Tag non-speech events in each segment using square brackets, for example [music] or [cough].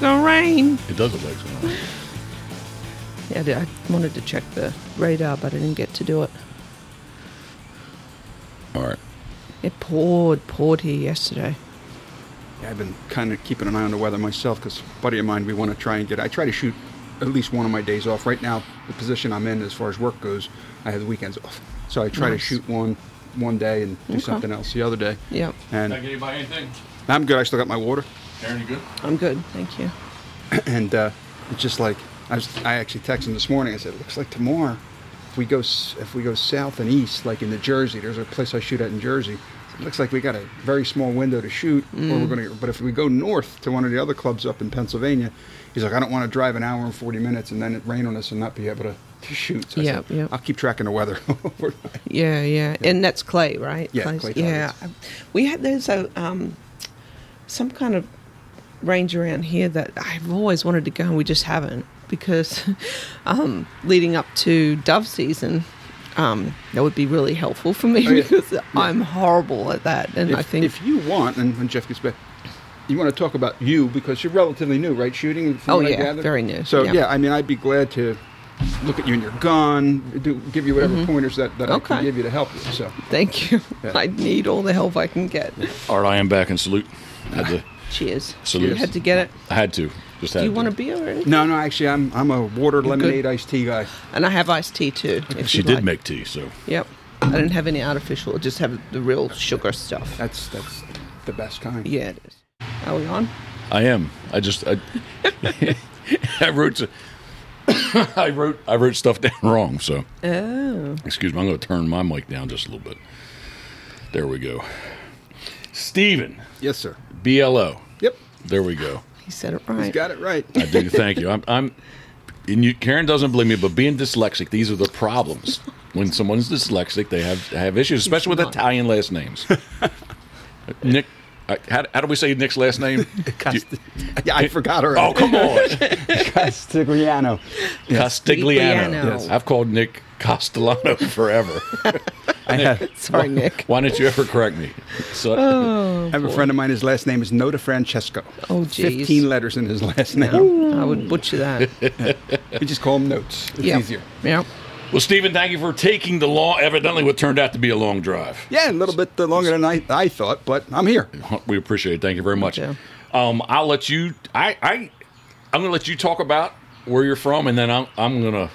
gonna rain. It does look like something. Yeah, I did- I wanted to check the radar, but I didn't get to do it. All right. It poured, poured here yesterday. Yeah, I've been kind of keeping an eye on the weather myself because buddy of mine, we want to try and get. I try to shoot at least one of my days off. Right now, the position I'm in as far as work goes, I have the weekends off, so I try to shoot one one day and do Okay. something else the other day. Yep, And get you by anything? I'm good. I still got my water, Aaron, you good? I'm good, thank you. [clears throat] and uh, it's just like I was. I actually texted him this morning. I said, "It looks like tomorrow, if we go if we go south and east, like in the Jersey, there's a place I shoot at in Jersey." It looks like we got a very small window to shoot, or we're gonna. But if we go north to one of the other clubs up in Pennsylvania, he's like, "I don't want to drive an hour and forty minutes and then it rain on us and not be able to, to shoot." So yeah, Yep. I'll keep tracking the weather. [laughs] overnight." Yeah, yeah, and that's clay, right? Yeah, Clay's- clay Yeah, we had there's a um, some kind of range around here that I've always wanted to go, and we just haven't because [laughs] um, leading up to dove season. Um, that would be really helpful for me Oh, yeah. [laughs] because I'm horrible at that, and if, I think if you want, and when Jeff gets back, you want to talk about you because you're relatively new, right? Shooting. from Oh, yeah, gathered? very new, So yeah. yeah. I mean, I'd be glad to look at you and your gun, do give you whatever pointers that, that I Mm-hmm. Can give you to help you. So thank you. Yeah. [laughs] I need all the help I can get. All right, I am back and salute. Had to, Cheers. Salute. You had to get it. I had to. Just had Do you to. want a beer or anything? no, no, actually, I'm I'm a water lemonade iced tea guy. And I have iced tea too. if She you'd did like. make tea, so Yep. I didn't have any artificial. Just have the real sugar stuff. That's that's the best kind. Yeah, it is. Are we on? I am. I just I, [laughs] I wrote [coughs] I wrote I wrote stuff [laughs] down wrong. So Oh. excuse me. I'm going to turn my mic down just a little bit. There we go. Steven, Yes, sir. BLO. Yep, There we go. He said it he's right. got it right. I do. Thank you. I'm. I'm and you, Karen doesn't believe me, but being dyslexic, these are the problems. When someone's dyslexic, they have have issues, especially with not. Italian last names. [laughs] Nick, uh, how, how do we say Nick's last name? Cast- yeah, I forgot already. oh, come on, [laughs] Castigliano. Castigliano. Yes. I've called Nick Castellano forever. [laughs] I have, Sorry, Nick. Why didn't you ever correct me? So, I have a friend of mine. His last name is Nota Francesco. Oh, geez. Fifteen letters in his last name. I would butcher that. [laughs] We just call him Notes. It's Yep. easier. Yep. well, Stephen, thank you for taking the long, evidently what turned out to be a long drive. Yeah, a little bit uh, longer than I, I thought, but I'm here. We appreciate it. Thank you very much. Yeah. Um, I'll let you. I, I I'm going to let you talk about where you're from, and then I'm I'm going to.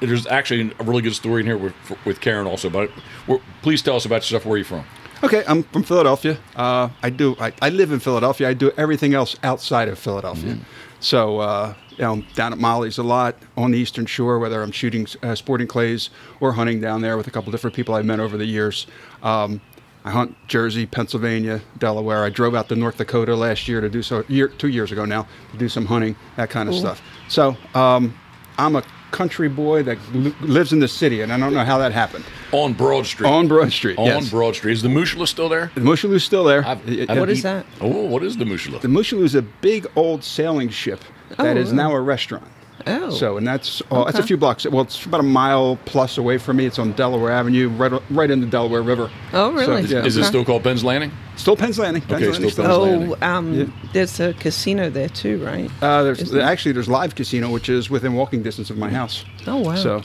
There's actually a really good story in here with with Karen also. But we please tell us about yourself. Where are you're from? Okay, I'm from Philadelphia. Uh, I do. I, I live in Philadelphia. I do everything else outside of Philadelphia. So, uh, you know, down at Molly's a lot on the Eastern Shore, whether I'm shooting uh, sporting clays or hunting down there with a couple different people I've met over the years. Um, I hunt Jersey, Pennsylvania, Delaware. I drove out to North Dakota last year to do so. Year, two years ago now to do some hunting, that kind of stuff. So, um, I'm a country boy that li- lives in the city, and I don't know how that happened. On Broad Street. On Broad Street. On yes. Broad Street. Is the Mushla still there? The Moshulu's still there. I've- It- I've What is that? Oh, what is the Mushla? The Moshulu is a big old sailing ship that oh, is Oh, now a restaurant. Oh. So, and that's oh, that's a few blocks. Well, it's about a mile plus away from me. It's on Delaware Avenue, right right in the Delaware River. Oh, really? So, yeah. Is it still called Penn's Landing? Still Penn's Landing. Penn's Okay, Landing's still Penn's Landing. Oh, um, Yeah. there's a casino there too, right? Uh, there's Isn't actually there's Live Casino, which is within walking distance of my house. Oh, wow. So,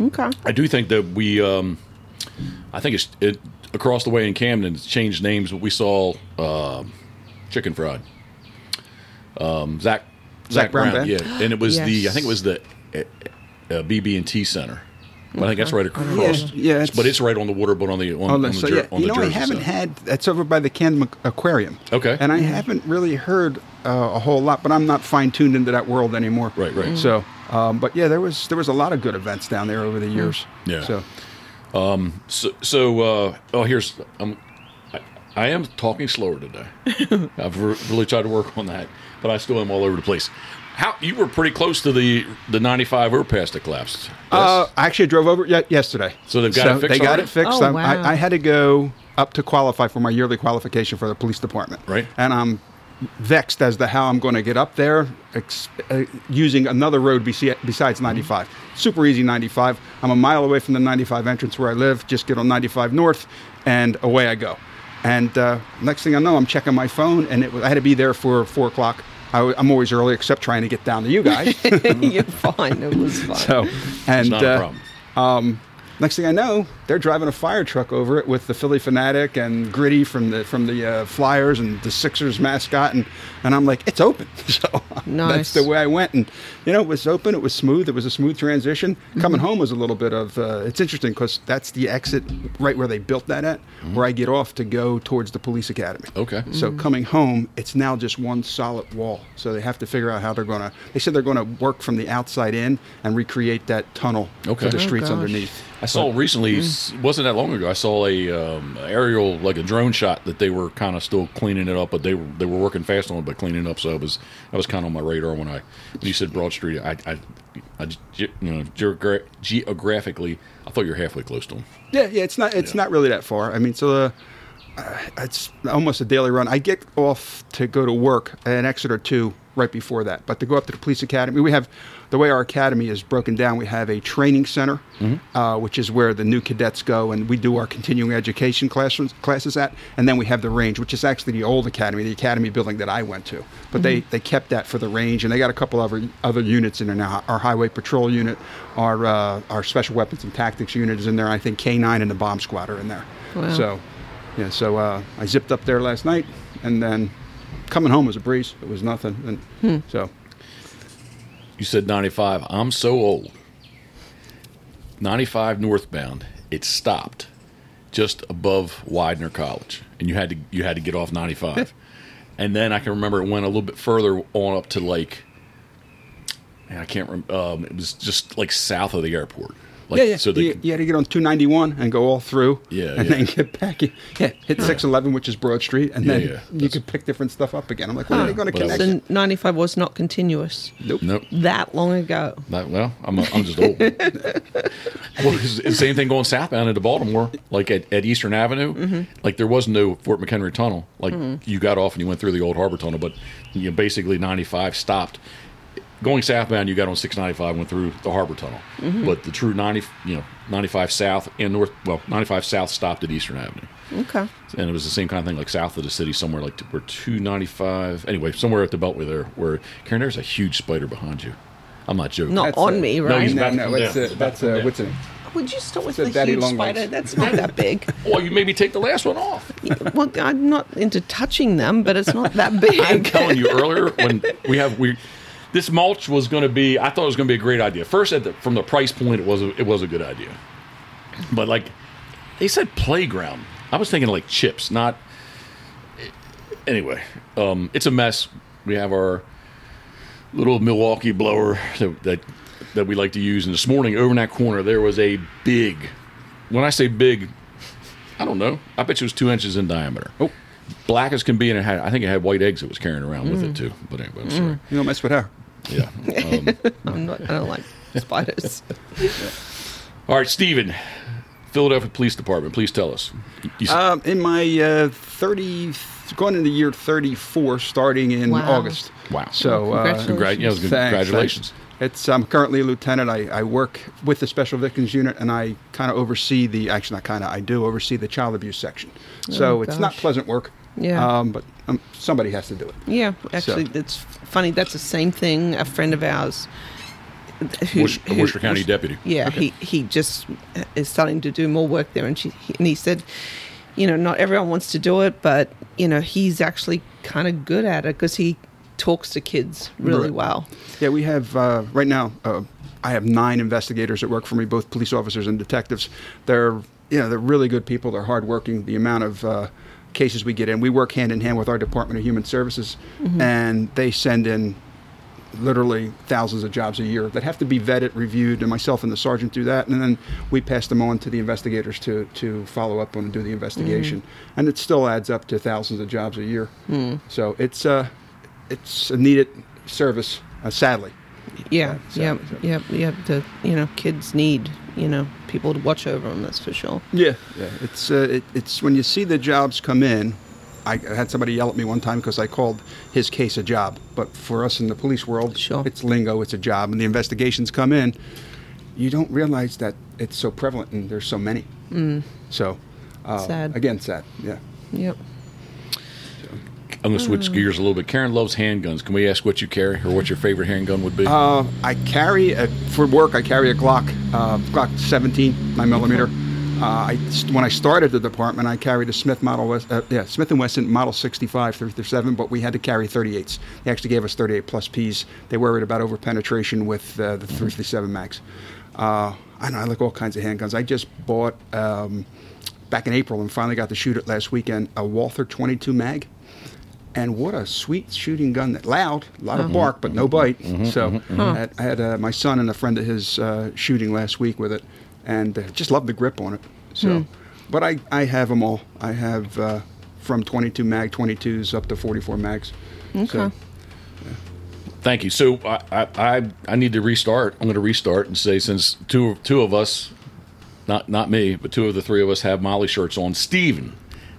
Okay. I do think that we, um, I think it's it across the way in Camden. It's changed names. But we saw um Chicken Fried. Um, Zac Zac Brown Band? yeah, and it was the I think it was the uh, uh, BB and T Center. But I think that's right across. Yeah, yeah, it's- but it's right on the water, but on the on, Oh, on the, so yeah, on you the know, I haven't side. had that's over by the Camden Aquarium. Okay. and I haven't really heard uh, a whole lot, but I'm not fine tuned into that world anymore. Right, right. So, um, but yeah, there was there was a lot of good events down there over the years. Yeah. So, So, so uh, oh, here's um, I, I am talking slower today. [laughs] I've re- really tried to work on that, but I still am all over the place. How you were pretty close to the the 95 overpass that collapsed. uh, I actually drove over ye- yesterday. So they've got it fixed They got already? it fixed. Oh, I, wow. I, I had to go up to qualify for my yearly qualification for the police department. Right. And I'm vexed as to how I'm going to get up there ex- uh, using another road besi- besides 95. Super easy 95. I'm a mile away from the 95 entrance where I live. Just get on 95 north, and away I go. And uh, next thing I know, I'm checking my phone, and it was, I had to be there for four o'clock. I, am always early, except trying to get down to you guys. [laughs] You're fine. It was [laughs] fine. so, and It's not a uh, problem. um, next thing I know, they're driving a fire truck over it with the Phillie Phanatic and Gritty from the from the uh, Flyers and the Sixers mascot, and and I'm like, it's open. [laughs] So Nice. that's the way I went, and you know, it was open. It was smooth. It was a smooth transition. Coming home was a little bit of. Uh, it's interesting because that's the exit right where they built that at, where I get off to go towards the police academy. Okay. So coming home, it's now just one solid wall. So they have to figure out how they're going to. They said they're going to work from the outside in and recreate that tunnel Okay. for the Oh, streets gosh. underneath. I saw recently, s wasn't that long ago. I saw a um, aerial, like a drone shot that they were kind of still cleaning it up, but they were they were working fast on it, but cleaning it up. So it was that was kind of on my radar when I when you said Broad Street. I, I, I you know, geogra- geographically, I thought you were halfway close to them. Yeah, yeah, it's not it's not really that far. I mean, so uh, uh, it's almost a daily run. I get off to go to work an exit or two right before that, but to go up to the police academy, we have the way our academy is broken down. We have a training center, uh, which is where the new cadets go, and we do our continuing education classrooms classes at, and then we have the range, which is actually the old academy, the academy building that I went to. But they they kept that for the range, and they got a couple other other units in there now. Our highway patrol unit, our uh, our special weapons and tactics unit is in there. I think K9 and the bomb squad are in there. Wow. So, yeah. So uh, I zipped up there last night, and then coming home was a breeze. It was nothing. And so You said 95. I'm so old. 95 northbound. It stopped just above Widener College, and you had to you had to get off 95. and then I can remember it went a little bit further on up to like. man, I can't remember. Um, it was just like south of the airport. Like, yeah, yeah. So you, the, you had to get on 291 and go all through. Yeah, and yeah. then get back. Yeah, hit 611, which is Broad Street, and Yeah, then yeah. you That's- could pick different stuff up again. I'm like, when are they going to connect? So 95 was not continuous nope. nope. that long ago. Not, well, I'm, I'm just old. [laughs] well, it's the same thing going southbound into Baltimore, like at, at Eastern Avenue. Mm-hmm. Like there was no Fort McHenry Tunnel. Like mm-hmm. you got off and you went through the old Harbor Tunnel, but you know, basically 95 stopped. Going southbound, you got on 695, went through the Harbor Tunnel. Mm-hmm. But the true 90, you know, 95 south and north, well, 95 south stopped at Eastern Avenue. Okay. And it was the same kind of thing, like south of the city, somewhere like where 295. Anyway, somewhere at the Beltway there, where Karen, there's a huge spider behind you. I'm not joking. Not That's on it. me, No, right? he's No, about to no, come that's down. He's about that's to come down. what's it? Would you start with It's the huge long spider? legs. That's not that [laughs] big. Well, you maybe take the last one off. [laughs] well, I'm not into touching them, but it's not that [laughs] big. I'm telling you earlier when we have we this mulch was going to be I thought it was going to be a great idea. First at the, from the price point it was a, it was a good idea. But like they said playground. I was thinking like chips, not Anyway, um, it's a mess. We have our little Milwaukee blower that, that that we like to use and this morning over in that corner there was a big when I say big I don't know. I bet you it was 2 inches in diameter. Oh. Black as can be, and it had, I think it had white eggs it was carrying around with it too. But anyway, I'm sorry. You don't mess with her. Yeah. Um, [laughs] I'm not. I don't like spiders. [laughs] all right, Stephen, Philadelphia Police Department. Please tell us. Um, in my uh, 30, going into year 34, starting in Wow. August. wow. So, uh, Congratulations. Congra- yeah, it was good. Thanks, congratulations. thanks. It's I'm currently a lieutenant. I, I work with the Special Victims Unit, and I kind of oversee the actually not kind of I do oversee the child abuse section. So Oh, it's not pleasant work. Yeah. Um, but um, somebody has to do it. Yeah, actually, So- it's funny. That's the same thing. A friend of ours, who, Worcester, who- Worcester County Worc- deputy. Yeah, he he just is starting to do more work there, and she he, and he said, you know, not everyone wants to do it, but you know, he's actually kind of good at it because he talks to kids really Right. well. Yeah, we have uh, right now. Uh, I have nine investigators that work for me, both police officers and detectives. They're you know they're really good people. They're hardworking. The amount of uh, cases we get in, we work hand in hand with our Department of Human Services, and they send in literally thousands of jobs a year that have to be vetted, reviewed, and myself and the sergeant do that, and then we pass them on to the investigators to to follow up on and do the investigation, and it still adds up to thousands of jobs a year. So it's uh, it's a needed service, uh, sadly. Yeah, so- yeah, so- yeah, yeah. The you know, kids need you know people to watch over them. That's for sure. Yeah, yeah. It's uh, it, it's when you see the jobs come in. I I had somebody yell at me one time because I called his case a job, but for us in the police world, Sure. it's lingo. It's a job, and the investigations come in. You don't realize that it's so prevalent and there's so many. Mm. So, uh, Sad. Again, sad. Yeah. Yep. I'm going to switch gears a little bit. Karen loves handguns. Can we ask what you carry or what your favorite handgun would be? Uh, I carry a, for work. I carry a Glock, uh, Glock 17, nine millimeter. Uh, I, when I started the department, I carried a Smith model, West, uh, yeah, Smith and Wesson Model 65 337, but we had to carry 38s. They actually gave us 38 plus Ps. They worried about over penetration with uh, the 337 max. Uh, I know I like all kinds of handguns. I just bought um, back in April and finally got to shoot it last weekend. A Walther 22 mag. And what a sweet shooting gun! That loud, a lot of bark, but no bite. so I had, I had uh, my son and a friend of his uh, shooting last week with it, and uh, just love the grip on it. So, but I, I have them all. I have uh, from 22 mag 22s up to 44 mags. Okay. Thank you. So I, I, I, I need to restart. I'm going to restart and say since two two of us, not not me, but two of the three of us have Molly shirts on. Steven,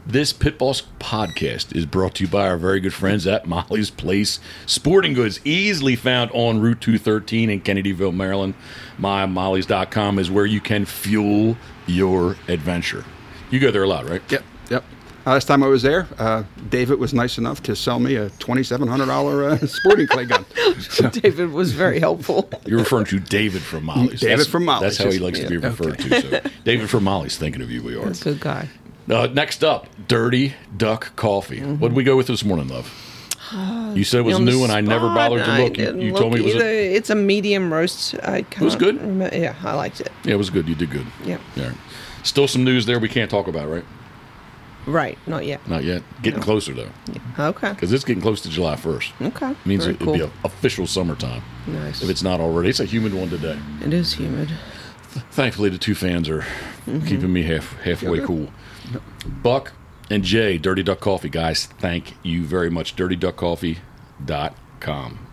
this Pit Boss podcast is brought to you by our very good friends at Molly's Place Sporting Goods, easily found on Route 213 in Kennedyville, Maryland. MyMolly's.com is where you can fuel your adventure. You go there a lot, right? Yep, yep. Last time I was there, uh, David was nice enough to sell me a $2,700 uh, sporting clay gun. So, [laughs] David was very helpful. You're referring to David from Molly's. David That's- from Molly's, That's how he yes. likes to be Yeah. referred to. So, David from Molly's, thinking of you, we are. Good guy. Uh, next up, Dirty Duck Coffee. What did we go with this morning, love? [sighs] You said it was new, and I never bothered to look. You, you told me it was. either. A, it's a medium roast. I can't was good? remember- Yeah, I liked it. yeah, it was good. You did good. Yep. Yeah. Still some news there we can't talk about, right? Right. Not yet. Not yet. Getting No. closer though, Okay. because it's getting close to July 1st. Okay. It Means Very it, it'd be a, official summertime Nice. if it's not already. It's a humid one today. It is humid. Thankfully, the two fans are Mm-hmm. keeping me half halfway cool. Buck and Jay, Dirty Duck Coffee, guys, thank you very much. DirtyDuckCoffee.com.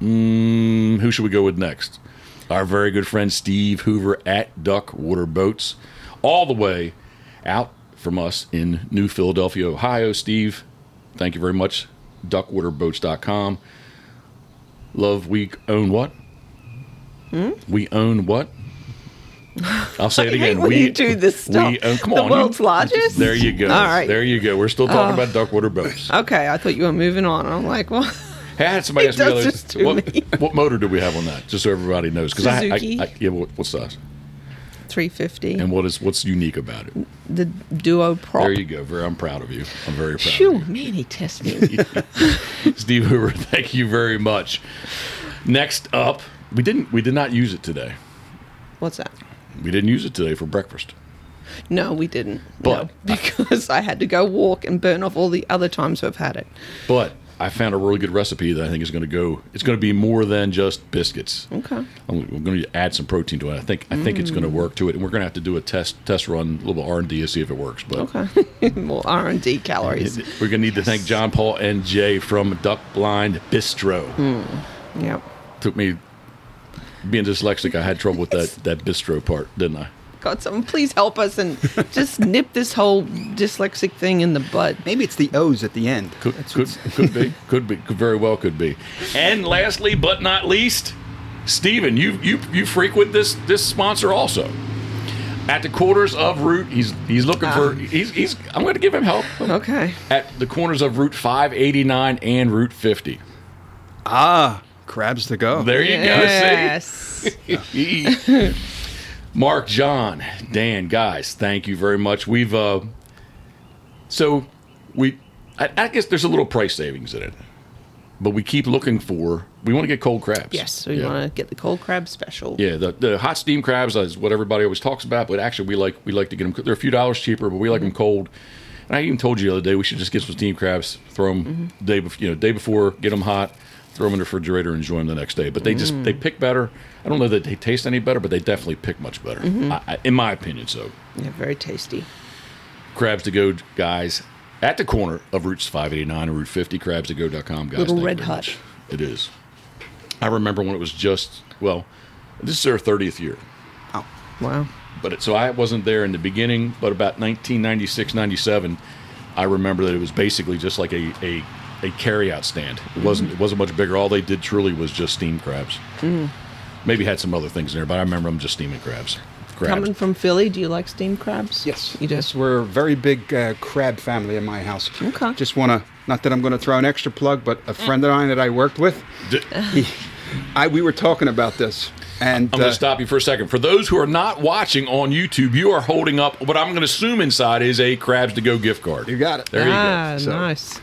Mm, who should we go with next? Our very good friend Steve Hoover at Duck Water Boats, all the way out from us in New Philadelphia, Ohio. Steve, thank you very much. DuckWaterBoats.com. Love, we own what? We own what? I'll say it again. we do this stuff. We own, come the on, you- world's largest. There you go. All right. There you go. We're still talking oh. about duckwater boats. Okay, I thought you were moving on. I'm like, well, Hey, I had somebody [laughs] ask me what, [laughs] what motor do we have on that? Just so everybody knows. Because I, I, I, yeah, what, what size? 350. And what is what's unique about it? the Duo Prop. There you go. Very, I'm proud of you. I'm very proud. Phew, of man, he tested me. you. [laughs] Steve Hoover, thank you very much. Next up, we didn't we did not use it today. What's that? We didn't use it today for breakfast. No, we didn't. But- [laughs] no, because I had to go walk and burn off all the other times we've had it. But I found a really good recipe that I think is going to go. It's going to be more than just biscuits. Okay. I'm, we're going to add some protein to it. I think I think it's going to Mm. work to it, and we're going to have to do a test test run, a little R and D to see if it works. But Okay. [laughs] More R and D calories. [laughs] we're going to need to thank John Paul and Jay from Duck Blind Bistro. Hmm. Yep. Took me being dyslexic, I had trouble with that that bistro part, didn't I? God, someone please help us and just nip this whole dyslexic thing in the bud. maybe it's the O's at the end. Could could, could be could be could very well could be. And lastly, but not least, Steven, you you you frequent this this sponsor also. At the quarters of Route, he's he's looking for he's he's. I'm going to give him help. Okay. At the corners of Route 589 and Route 50. Ah, crabs to go. There you Yes. go. See. [laughs] Mark, John, Dan, guys, thank you very much. We've uh, so we I, I guess there's a little price savings in it, but we keep looking for. We want to get cold crabs. yes, we yeah. want to get the cold crab special. Yeah, the, the hot steam crabs is what everybody always talks about, but actually we like we like to get them. They're a few dollars cheaper, but we like them cold. And I even told you the other day we should just get some steam crabs, throw them day before, you know, day before, get them hot, throw them in the refrigerator, and enjoy them the next day. But they just they pick better. I don't know that they taste any better, but they definitely pick much better, mm-hmm. I, I, in my opinion. So Yeah, very tasty. crabs to go, guys, at the corner of routes 589 and Route 50, crabstogo.com, guys. Little Red Hut. much. It is. I remember when it was just well, this is their 30th year. Oh Wow. But it, so I wasn't there in the beginning, but about 1996, 97, I remember that it was basically just like a a, a carry-out stand. It wasn't it wasn't much bigger. All they did truly was just steam crabs. Maybe had some other things in there, but I remember them just steaming crabs. crabs. Coming from Philly, do you like steamed crabs? Yes, You do? Yes, we're a very big uh, crab family in my house. Okay. Just want to, not that I'm going to throw an extra plug, but a friend of mine that I worked with, D- he, I we were talking about this, and I'm going uh, to stop you for a second. For those who are not watching on YouTube, you are holding up what I'm going to assume inside is a Crabs to Go gift card. You got it. There you ah, go. So- nice.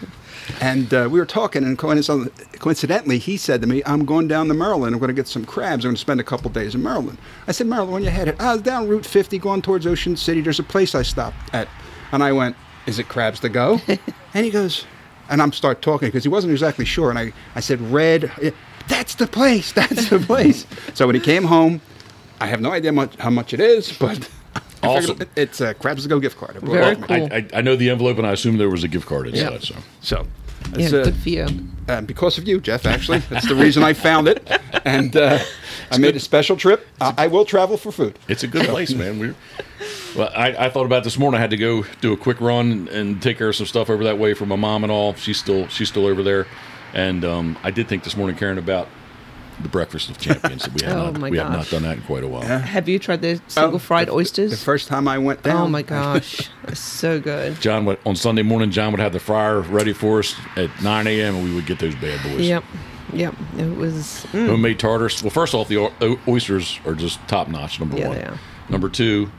And uh, we were talking, and coincidentally, coincidentally, he said to me, "I'm going down to Maryland. I'm going to get some crabs. I'm going to spend a couple days in Maryland." I said, "Maryland, when you headed?" I was down Route 50, going towards Ocean City. There's a place I stopped at, and I went, "Is it crabs to go?" [laughs] and he goes, and I'm start talking because he wasn't exactly sure. And I, I said, "Red, eh, that's the place. That's the place." [laughs] so when he came home, I have no idea much, how much it is, but. Awesome. It's a Crabs to Go gift card. I Very with cool. I, I, I know the envelope, and I assume there was a gift card inside. Yeah. So So, Yeah, it's, uh, good for you. uh, because of you, Jeff. Actually, that's the reason I found it, and uh, I made a special trip. Uh, I will travel for food. it's a good place, man. We're, well, I, I thought about this morning. I had to go do a quick run and take care of some stuff over that way for my mom and all. She's still she's still over there, and um, I did think this morning, Karen, about the breakfast of champions. that we have [laughs] Oh, not my we have not done that in quite a while. Have you tried the single fried the, oysters? The first time I went down. oh my [laughs] gosh, so good. John would, on Sunday morning. John would have the fryer ready for us at 9 a.m. and we would get those bad boys. Yep, yep. It was. mm, Homemade tartars. Well, first off, the o- o- oysters are just top notch. Number Yeah, one. they are. Number two,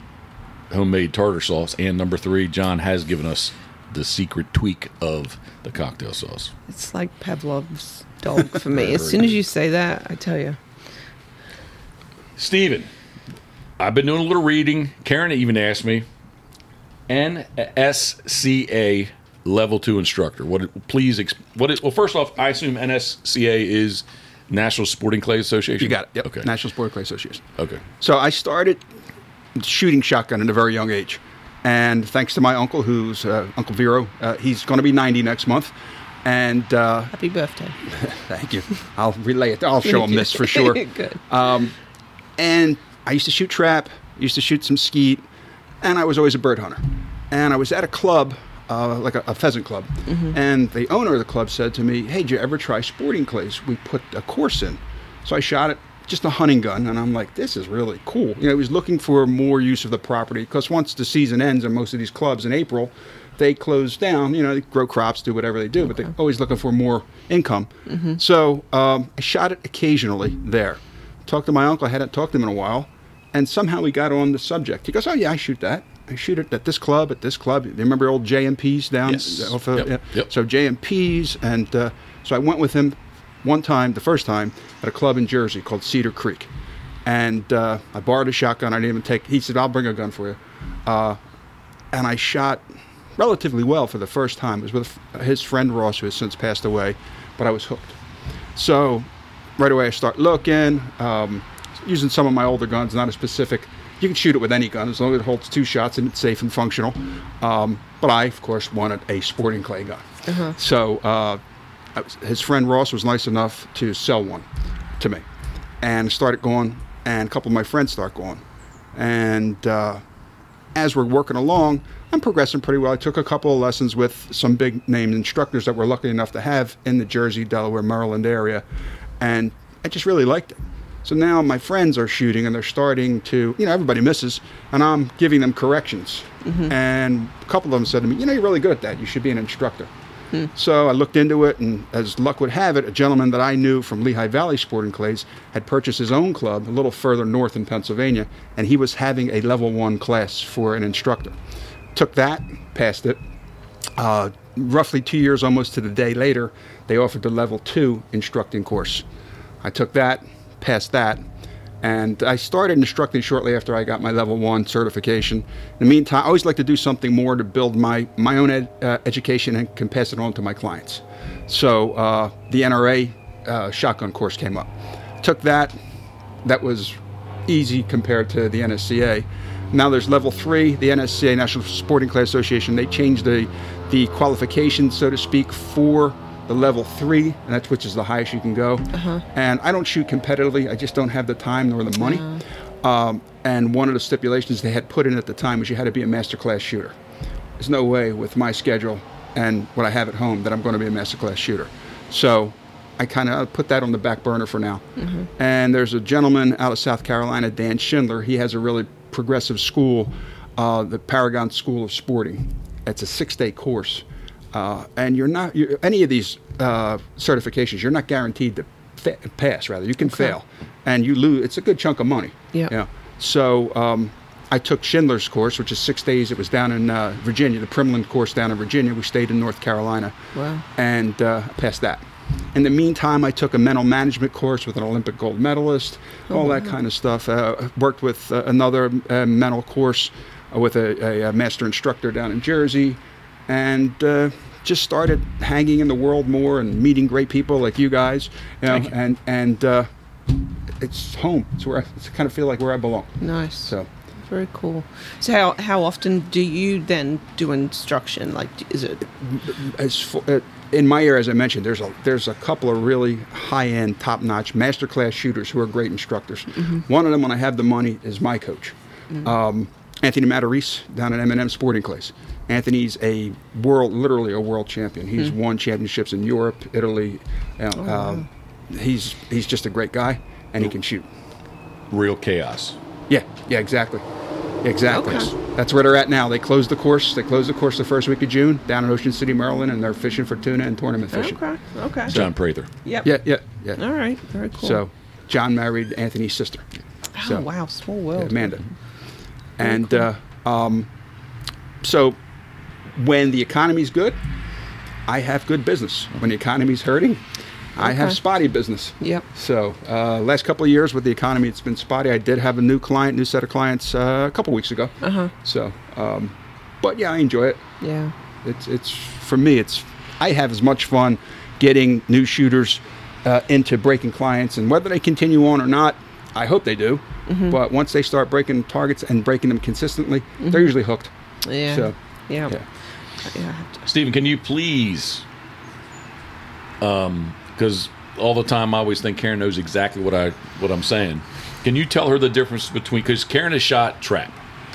homemade tartar sauce, and number three, John has given us the secret tweak of the cocktail sauce. It's like Pavlov's dog for me. As soon as you say that, I tell you. Steven, I've been doing a little reading. Karen even asked me. NSCA level two instructor. What? it- Please. Ex- what? Is, well, first off, I assume NSCA is National Sporting Clay Association. You got it. Yep. Okay. National Sporting Clay Association. Okay. So I started shooting shotgun at a very young age, and thanks to my uncle, who's uh, Uncle Vero, uh, he's going to be 90 next month, and uh, Happy birthday. [laughs] thank you. I'll relay it. I'll show him this for [laughs] sure. good. And I used to shoot trap, used to shoot some skeet, and I was always a bird hunter. And I was at a club, uh, like a, a pheasant club, and the owner of the club said to me, "Hey, did you ever try sporting clays? We put a course in." So I shot it, just a hunting gun, and I'm like, "This is really cool." You know, I was looking for more use of the property because once the season ends in most of these clubs in April, they close down. You know, they grow crops, do whatever they do, but they're always looking for more income. So um, I shot it occasionally there. Talked to my uncle. I hadn't talked to him in a while, and somehow we got on the subject. He goes, "Oh yeah, I shoot that. I shoot it at this club, at this club. You remember old JMPs down Yes. of- Yep, yeah. yep. So JMPs, and uh, so I went with him one time, the first time, at a club in Jersey called Cedar Creek, and uh, I borrowed a shotgun. I didn't even take. He said, "I'll bring a gun for you," uh, and I shot relatively well for the first time. It was with his friend Ross, who has since passed away, but I was hooked. So right away I start looking, um, using some of my older guns, not a specific. You can shoot it with any gun as long as it holds two shots and it's safe and functional. Um, but I, of course, wanted a sporting clay gun. So uh, his friend Ross was nice enough to sell one to me, and started going. And a couple of my friends start going, and uh, as we're working along, I'm progressing pretty well. I took a couple of lessons with some big name instructors that we're lucky enough to have in the Jersey, Delaware, Maryland area, and I just really liked it. So now my friends are shooting and they're starting to, you know, everybody misses, and I'm giving them corrections. Mm-hmm. And a couple of them said to me, you know, you're really good at that. You should be an instructor. Hmm. So I looked into it, and as luck would have it, a gentleman that I knew from Lehigh Valley Sporting Clays had purchased his own club a little further north in Pennsylvania, and he was having a level one class for an instructor. Took that, passed it. Uh, roughly two years, almost to the day later, they offered the level two instructing course. I took that, passed that, and I started instructing shortly after I got my level one certification. In the meantime, I always like to do something more to build my, my own ed, uh, education and can pass it on to my clients. So uh, the NRA uh, shotgun course came up. Took that, that was easy compared to the NSCA. Now there's level three, the NSCA National Sporting Clay Association. They changed the the qualifications, so to speak, for the level three, and that's which is the highest you can go. Uh-huh. And I don't shoot competitively. I just don't have the time nor the money. Uh-huh. Um, and one of the stipulations they had put in at the time was you had to be a master class shooter. There's no way with my schedule and what I have at home that I'm going to be a master class shooter. So I kind of put that on the back burner for now. Mm-hmm. And there's a gentleman out of South Carolina, Dan Schindler. He has a really progressive school, uh, the Paragon School of Sporting. It's a six-day course, uh, and you're not you're, any of these uh, certifications. You're not guaranteed to fa- pass. Rather, you can Okay. fail, and you lose. It's a good chunk of money. Yeah. Yeah. So um, I took Schindler's course, which is six days. It was down in uh, Virginia, the Primland course down in Virginia. We stayed in North Carolina. Wow. And uh, passed that. In the meantime, I took a mental management course with an Olympic gold medalist, all that kind of stuff. Uh, worked with uh, another uh, mental course uh, with a, a, master instructor down in Jersey, and uh, just started hanging in the world more and meeting great people like you guys. You know. And and uh, it's home. It's where I, it's kind of feel like where I belong. Nice. So Very cool. So how how often do you then do instruction? Like, is it? as for, uh, in my area, as I mentioned, there's a there's a couple of really high end, top notch master class shooters who are great instructors. One of them, when I have the money, is my coach, um, Anthony Matarese down at M&M Sporting Clays. Anthony's a world, literally a world champion. He's won championships in Europe, Italy. You know, um, he's he's just a great guy, and he can shoot. Real chaos. Yeah, yeah, exactly. Exactly. Okay. That's where they're at now. They closed the course. They closed the course the first week of June down in Ocean City, Maryland, and they're fishing for tuna and tournament fishing. Okay. Okay. John Prather. Yep. Yeah, yeah, yeah. All right. Very cool. So, John married Anthony's sister, oh so- wow, small world. Amanda. And uh, um, so, when the economy's good, I have good business. When the economy's hurting, I have spotty business. Yep. So, uh, last couple of years with the economy, it's been spotty. I did have a new client, new set of clients uh, a couple weeks ago. Uh huh. So, um, but yeah, I enjoy it. Yeah. It's it's for me. It's I have as much fun getting new shooters uh, into breaking clients, and whether they continue on or not, I hope they do. Mm-hmm. But once they start breaking targets and breaking them consistently, they're usually hooked. Yeah. So, yeah. yeah. Yeah. I have to- Stephen, can you please? Because all the time I always think Karen knows exactly what I what I'm saying. Can you tell her the difference between? Because Karen has shot trap.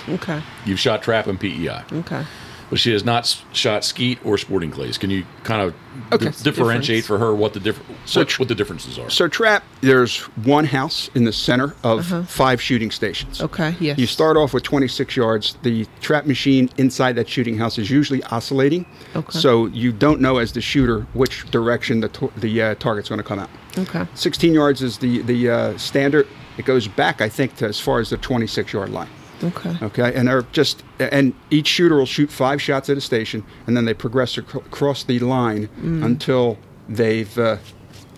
Okay. You've shot trap and PEI, Okay. But she has not shot skeet or sporting clays. Can you kind of Okay. di- differentiate Difference. for her what the different So what, what the differences are? So trap, there's one house in the center of five shooting stations. Uh-huh. Okay. Yes. You start off with 26 yards. The trap machine inside that shooting house is usually oscillating. Okay. So you don't know as the shooter which direction the, to- the uh, target's going to come out. Okay. 16 yards is the, the uh, standard. It goes back, I think, to as far as the 26 yard line. Okay. Okay. And they're just, and each shooter will shoot five shots at a station, and then they progress ac- across the line until they've, uh,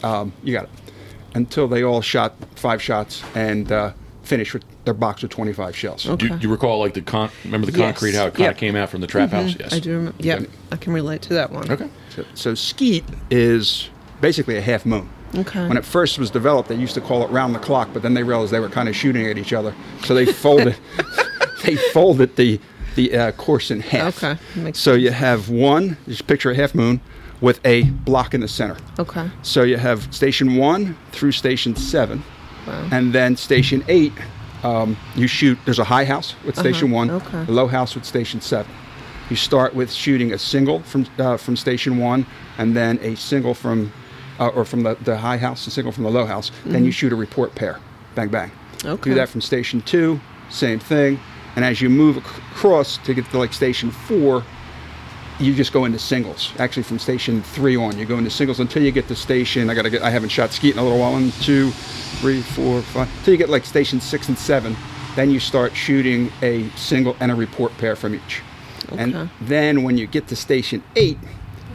um, you got it, until they all shot five shots and uh, finish with their box with 25 shells. do, you, Okay. do you recall like the con? Remember the Yes. concrete how it kind Yep. of came out from the trap house? Yes. I do remember. Yep. Okay. I can relate to that one. Okay. So, so skeet is basically a half moon. Okay. When it first was developed, they used to call it round the clock, but then they realized they were kind of shooting at each other, so they [laughs] folded. they folded the the uh, course in half. Okay, makes so you have one. Just picture a half moon with a block in the center. Okay. So you have station one through station seven, Wow. and then station eight. Um, you shoot. There's a high house with station one, okay. a low house with station seven. You start with shooting a single from uh, from station one, and then a single from, uh, or from the, the high house, a single from the low house. Then you shoot a report pair, bang bang. Okay. Do that from station two, same thing. And as you move across to get to like station four, you just go into singles. Actually, from station three on, you go into singles until you get to station. I gotta get. I haven't shot skeet in a little while. One, two, three, four, five. Until you get like station six and seven, then you start shooting a single and a report pair from each. Okay. And then when you get to station eight,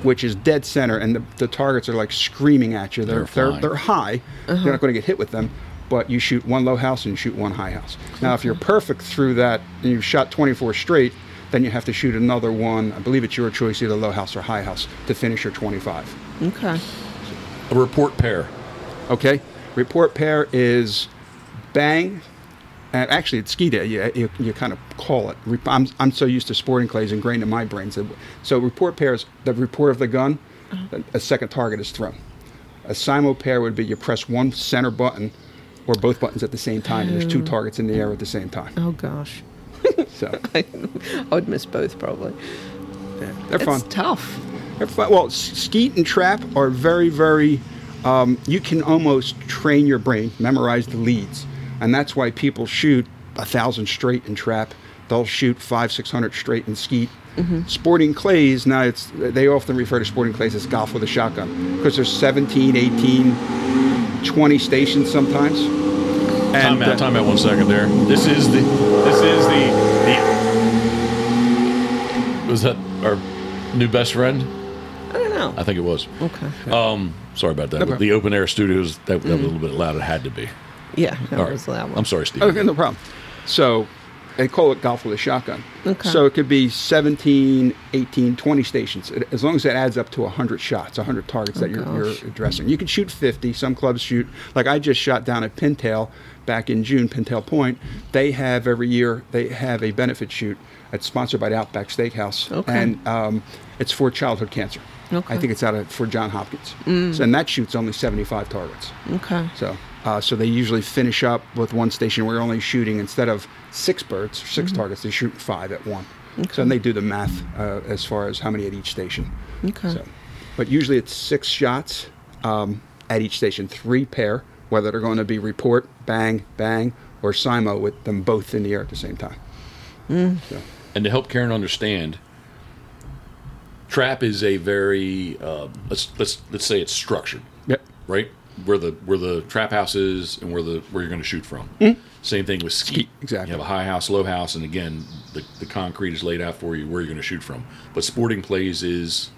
which is dead center, and the, the targets are like screaming at you. They're They're they're, they're high. Uh-huh. You're not going to get hit with them, but you shoot one low house and you shoot one high house. Now, if you're perfect through that and you've shot 24 straight, then you have to shoot another one. I believe it's your choice, either low house or high house, to finish your 25. Okay. A report pair. Okay. Report pair is bang. And actually, it's ski day. You, you, you kind of call it. I'm, I'm so used to sporting clays ingrained in my brain. So, so report pair is the report of the gun. A, a second target is thrown. A simo pair would be you press one center button or both buttons at the same time. and There's two targets in the air at the same time. Oh gosh. [laughs] So [laughs] I, I would miss both probably. they're fun. Tough. They're fun. Well, skeet and trap are very, very. Um, you can almost train your brain, memorize the leads, and that's why people shoot a thousand straight in trap. They'll shoot five, six hundred straight in skeet. Mm-hmm. Sporting clays now it's they often refer to sporting clays as golf with a shotgun because there's 17, 18, 20 stations sometimes. Time uh, out. Time out. One second there. This is the. This is the. the was that our new best friend? I don't know. I think it was. Okay. Um, sorry about that. problem. the open air studios that, that was a Mm. little bit loud. It had to be. Yeah, that All right. was that one. I'm sorry, Steve. Okay, no problem. So they call it golf with a shotgun. Okay. So it could be 17, 18, 20 stations, It- as long as that adds up to 100 shots, 100 targets that Oh, you're, you're addressing. You can shoot 50. Some clubs shoot, like I just shot down at Pintail back in June, Pintail Point. They have every year, they have a benefit shoot. It's sponsored by the Outback Steakhouse. Okay. And um, it's for childhood cancer. Okay. I think it's out of for John Hopkins. Mm. So, and that shoots only 75 targets. Okay. So, uh, so they usually finish up with one station where you're only shooting instead of six birds, 6 targets, they shoot five at one. So then they do the math uh, as far as how many at each station. Okay. So, but usually it's six shots um, at each station, three pair, whether they're going to be report, bang, bang, or simo with them both in the air at the same time. So, And to help Karen understand, trap is a very uh, let's let's let's say it's structured, yep. right? Where the where the trap house is and where the where you're going to shoot from. Same thing with skeet. Exactly. You have a high house, low house, and again, the, the concrete is laid out for you where you're going to shoot from. But sporting clays is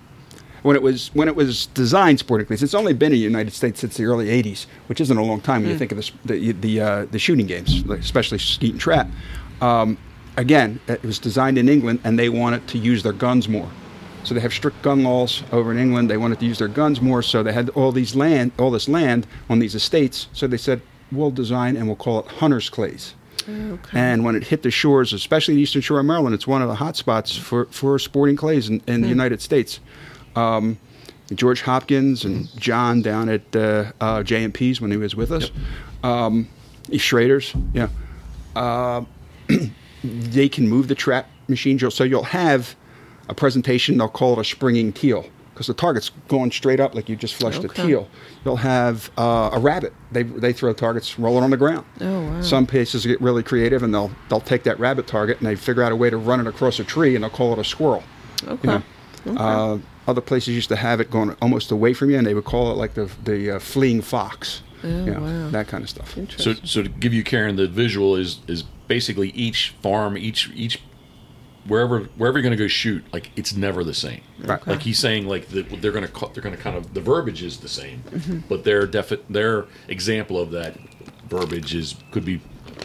when it was when it was designed sporting clays. It's only been in the United States since the early '80s, which isn't a long time when you think of the the the, uh, the shooting games, especially skeet and trap. Um, again, it was designed in England, and they wanted to use their guns more. So they have strict gun laws over in England. They wanted to use their guns more, so they had all these land, all this land on these estates. So they said, "We'll design and we'll call it hunters' clays." Okay. And when it hit the shores, especially the eastern shore of Maryland, it's one of the hot spots for, for sporting clays in, in the United States. Um, George Hopkins and John down at uh, uh, J&P's when he was with us. Um, Schrader's, yeah. Uh, [clears throat] they can move the trap machine. You'll- So you'll have a presentation, they'll call it a springing teal because the target's going straight up like you just flushed Okay. a teal. You'll have uh, a rabbit. They, they throw targets rolling on the ground. Oh, wow. Some places get really creative and they'll they'll take that rabbit target and they figure out a way to run it across a tree and they'll call it a squirrel. Okay. You know? Uh, other places used to have it going almost away from you and they would call it like the the uh, fleeing fox. Oh, You know, wow. That kind of stuff. so so to give you Karen the visual is is basically each farm each each wherever wherever you're going to go shoot like it's never the same Right. like he's saying like the, they're going to they're going to kind of the verbiage is the same Mm-hmm. but their defi- their example of that verbiage is could be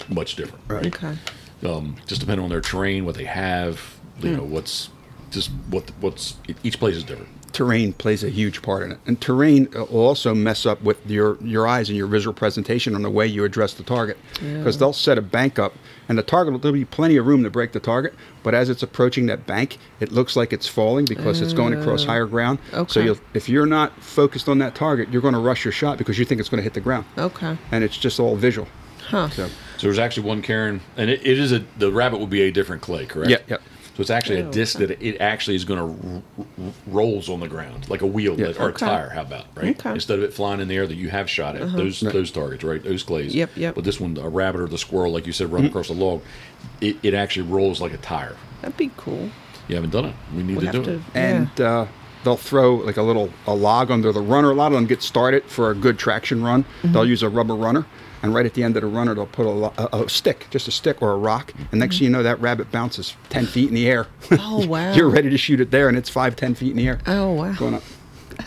much different right, Okay. um, just depending on their terrain what they have you know what's just what what's each place is different terrain plays a huge part in it. And terrain uh, will also mess up with your, your eyes and your visual presentation on the way you address the target. Because they'll set a bank up, and the target will there'll be plenty of room to break the target. But as it's approaching that bank, it looks like it's falling because it's going across oh. higher ground. So okay. you'll, if you're not focused on that target, you're going to rush your shot because you think it's going to hit the ground. Okay. And it's just all visual. Huh. So, so there's actually one Karen and it, it is a the rabbit will be a different clay correct Yeah, yeah. So it's actually a Oh, disc that it actually is going to r- r- rolls on the ground like a wheel Yeah. that- or Okay. a tire. How about right? Okay. Uh-huh. Instead of it flying in the air that you have shot at those Right. those targets, right? Those clays. Yep, yep. But this one, a rabbit or the squirrel, like you said, Mm-hmm. run across a log, it, it actually rolls like a tire. That'd be cool. You haven't done it. We need We to do to. it. and uh, they'll throw like a little a log under the runner. A lot of them get started for a good traction run. Mm-hmm. They'll use a rubber runner, and right at the end of the runner, they'll put a, a, a stick, just a stick or a rock. And next thing you know, that rabbit bounces ten feet in the air. Mm-hmm. Oh, [laughs] wow. You're ready to shoot it there, and it's five, ten feet in the air, Oh wow. going up.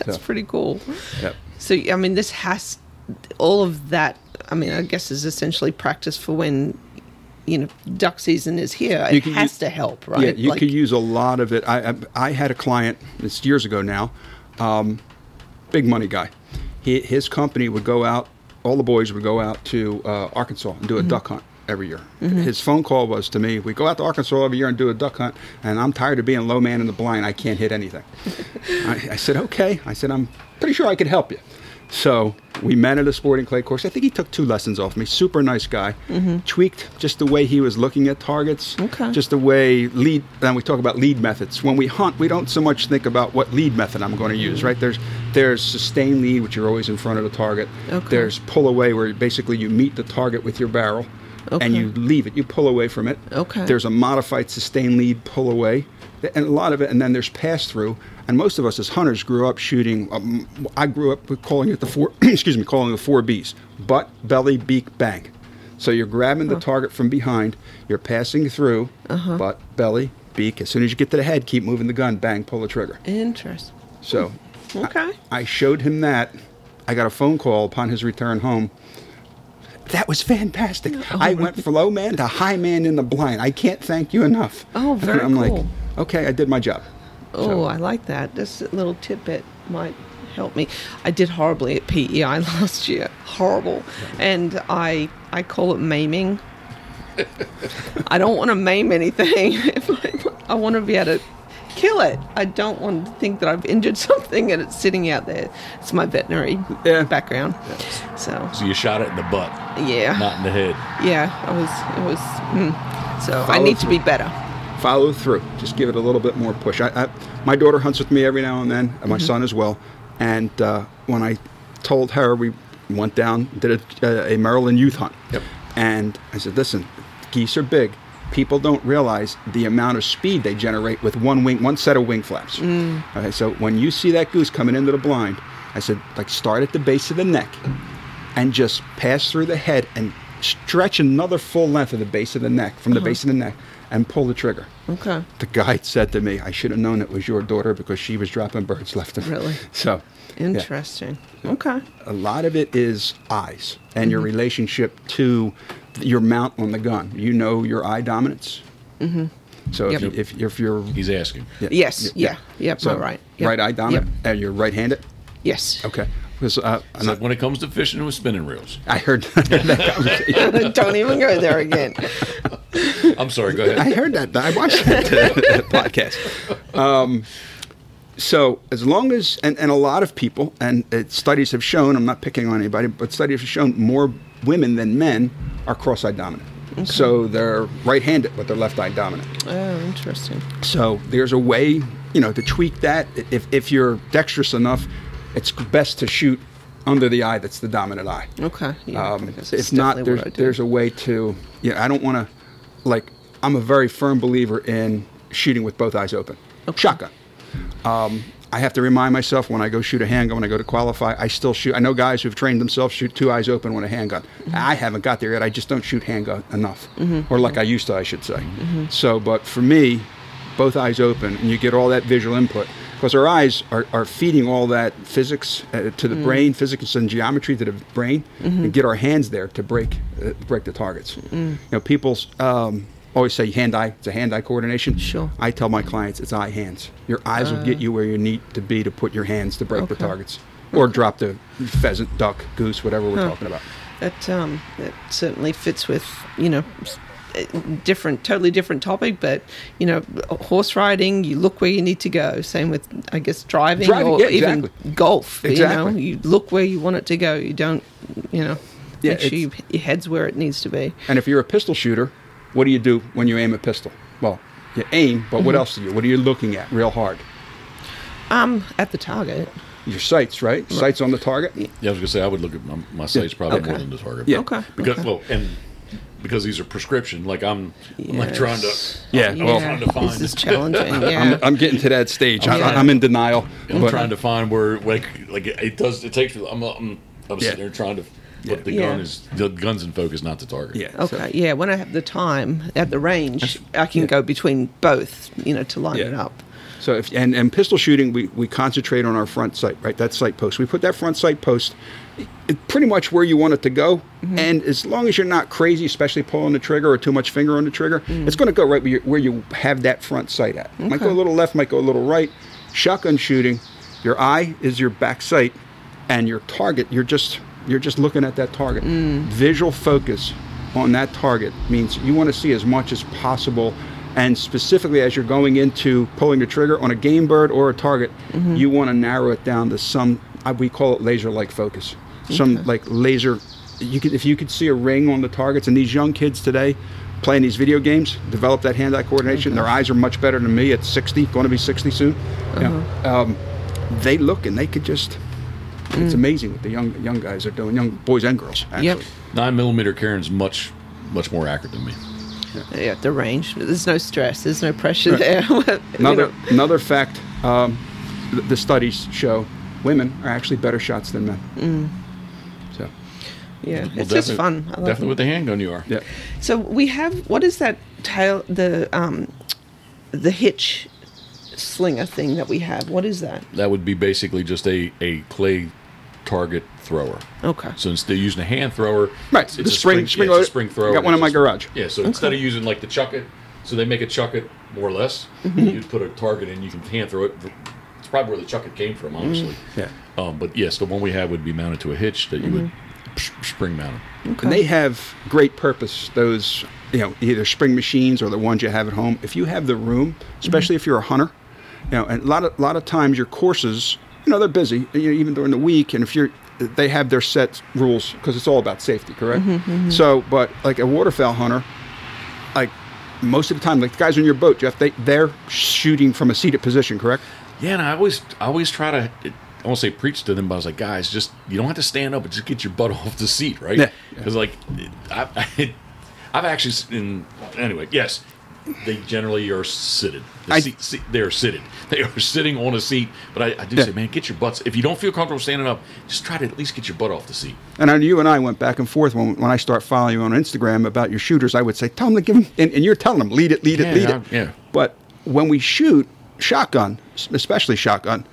That's So, pretty cool. yep. So I mean, this has all of that. I mean, I guess is essentially practice for when you know duck season is here. It has use- to help, right? Yeah, you Like- could use a lot of it. I, I I had a client this years ago now, um, big money guy. He, his company would go out. All the boys would go out to uh, Arkansas and do a duck hunt every year. His phone call was to me, "We go out to Arkansas every year and do a duck hunt, and I'm tired of being low man in the blind. I can't hit anything." [laughs] I, I said, "Okay." I said, "I'm pretty sure I could help you." So we met at a sporting clay course. I think he took two lessons off me. Super nice guy. Mm-hmm. Tweaked just the way he was looking at targets. Okay. Just the way lead. And we talk about lead methods. When we hunt, we don't so much think about what lead method I'm going to use. Mm-hmm. Right? There's there's sustain lead, which you're always in front of the target. Okay. There's pull away, where basically you meet the target with your barrel. Okay. and you leave it. You pull away from it. Okay. There's a modified sustained lead pull away, and a lot of it, and then there's pass through. And most of us as hunters grew up shooting. Um, I grew up with calling it the four. [clears throat] excuse me, calling the four B's: butt, belly, beak, bang. So you're grabbing the target from behind. You're passing through Uh-huh. butt, belly, beak. As soon as you get to the head, keep moving the gun. Bang, pull the trigger. Interesting. So Okay. I showed him that. I got a phone call upon his return home. That was fantastic. Oh, I went from low man to high man in the blind. I can't thank you enough. Oh, [laughs] very And I'm like, okay, I did my job. Oh, So- I like that. This little tidbit might help me. I did horribly at PEI [laughs] last year. Horrible. And I I call it maiming. I don't want to maim anything. [laughs] I want to be able to kill it. I don't want to think that I've injured [laughs] something and it's sitting out there. It's my veterinary Yeah. background. So, So you shot it in the butt, yeah. not in the head. Yeah, I was it was hmm. so I Follow need to be better. Follow through. Just give it a little bit more push. I, I, my daughter hunts with me every now and then, and my Mm-hmm. son as well. And uh, when I told her we went down, did a, a Maryland youth hunt. Yep. And I said, listen, geese are big. People don't realize the amount of speed they generate with one wing, one set of wing flaps. Okay, so when you see that goose coming into the blind, I said, like, start at the base of the neck and just pass through the head and stretch another full length of the base of the neck from the base of the neck and pull the trigger. Okay. The guide said to me, I should have known it was your daughter because she was dropping birds [laughs] left and right. Really? So, yeah. Interesting. Okay. a lot of it is eyes and your Mm-hmm. relationship to your mount on the gun. You know your eye dominance. Mm-hmm. So if, you, if, if you're He's asking. yeah, Yes, yeah, yep, so right, yep, right eye dominant, yep. and you're right-handed. Yes. Okay, because uh, It's like when it comes to fishing with spinning reels. I heard [laughs] that conversation. [laughs] Don't even go there again. [laughs] I'm sorry. Go ahead. I heard that. I watched that [laughs] podcast. Um, so as long as and, and a lot of people and it, studies have shown, I'm not picking on anybody, but studies have shown more women than men are cross-eyed dominant. So they're right-handed, but they're left-eye dominant. Oh, interesting. So there's a way, you know, to tweak that. If if you're dexterous enough, it's best to shoot under the eye that's the dominant eye. Okay. Yeah, Um, if it's not, there's what I do. there's a way to. Yeah, I don't want to. Like, I'm a very firm believer in shooting with both eyes open. Shotgun. Um, I have to remind myself when I go shoot a handgun, when I go to qualify, I still shoot. I know guys who've trained themselves shoot two eyes open with a handgun. Mm-hmm. I haven't got there yet. I just don't shoot handgun enough, or like I used to, I should say. Mm-hmm. So, but for me, both eyes open, and you get all that visual input because our eyes are, are feeding all that physics uh, to the brain, physics and geometry to the brain, and get our hands there to break uh, break the targets. You know, people um, always say hand-eye. It's a hand-eye coordination. Sure. I tell my clients it's eye hands. Your eyes will get you where you need to be to put your hands to break the targets, or drop the pheasant, duck, goose, whatever we're Huh. talking about. That um, that certainly fits with you know, different, totally different topic. But you know, horse riding, you look where you need to go. Same with, I guess, driving, Driving, or yeah, even exactly. golf. You know, Exactly. you look where you want it to go. You don't, you know, Yeah, make sure you, it's- your head's where it needs to be. And if you're a pistol shooter, what do you do when you aim a pistol? Well, you aim, but Mm-hmm. what else do you? What are you looking at real hard? Um, at the target. Your sights, right? Sights on the target. Yeah, I was gonna say I would look at my, my sights probably Okay. more than the target. Yeah. Okay. Because okay. well, and because these are prescription, like I'm, I'm like trying to. Yeah, I'm well- trying to find. this is challenging. [laughs] Yeah. I'm, I'm getting to that stage. I, Yeah. I'm in denial. I'm but- trying to find where like like it does. It takes. I'm I'm, I'm Yeah. sitting there trying to. But the Yeah. gun is the gun's in focus, not the target. Yeah. so- Okay, yeah. When I have the time at the range, I can yeah. go between both, you know, to line Yeah. it up. So if and, and pistol shooting, we, we concentrate on our front sight, right? That sight post. We put that front sight post pretty much where you want it to go. Mm-hmm. And as long as you're not crazy, especially pulling the trigger or too much finger on the trigger, mm. it's going to go right where you, where you have that front sight at. Might go a little left, might go a little right. Shotgun shooting, your eye is your back sight, and your target. You're just you're just looking at that target. Mm. Visual focus on that target means you want to see as much as possible and specifically as you're going into pulling the trigger on a game bird or a target mm-hmm. you want to narrow it down to some uh, we call it laser like focus some like laser you could if you could see a ring on the targets and these young kids today playing these video games develop that hand-eye coordination their eyes are much better than me at 60 going to be 60 soon uh-huh. Yeah. um, they look and they could just it's mm. amazing what the young young guys are doing young boys and girls actually. Yep. Nine millimeter Karen's much much more accurate than me. Yeah, the range. There's no stress. There's no pressure there. [laughs] You Another know. another fact: um, the, the studies show women are actually better shots than men. Mm. So Yeah, Well, it's just fun. I love Definitely it. with the handgun, you are. yeah, So we have what is that tail the um the hitch slinger thing that we have? What is that? That would be basically just a, a clay target thrower. Okay. So instead of using a hand thrower, Right, It's, the it's a spring- spring, spring yeah, it's a spring thrower. got one in my garage. Yeah. So instead of using like the chuck it, so they make a chuck it more or less. Mm-hmm. You'd put a target in, you can hand throw it. It's probably where the chuck it came from, honestly. yeah. Um, but yes, the one we have would be mounted to a hitch that you would spring mount it. Okay. And they have great purpose. Those you know either spring machines or the ones you have at home. If you have the room, especially if you're a hunter, you know, and a lot of a lot of times your courses, you know, they're busy, you know, even during the week. And if you're they have their set rules because it's all about safety, correct? Mm-hmm, mm-hmm. So, but like a waterfowl hunter, like most of the time, like the guys on your boat, Jeff, they they're shooting from a seated position, correct? Yeah, and I always I always try to I won't say preach to them, but I was like, guys, just you don't have to stand up, but just get your butt [laughs] off the seat, right? Yeah. Because like I, I I've actually s- in anyway, yes, they generally are seated. The I- seat, seat, they are seated. [laughs] They are sitting on a seat. But I, I do Yeah. say, man, get your butts. If you don't feel comfortable standing up, just try to at least get your butt off the seat. And I, you and I went back and forth when, when I start following you on Instagram about your shooters. I would say, tell them to give them, and, and you're telling them, lead it, lead Yeah, it, lead I- it. yeah. But when we shoot shotgun, especially shotgun,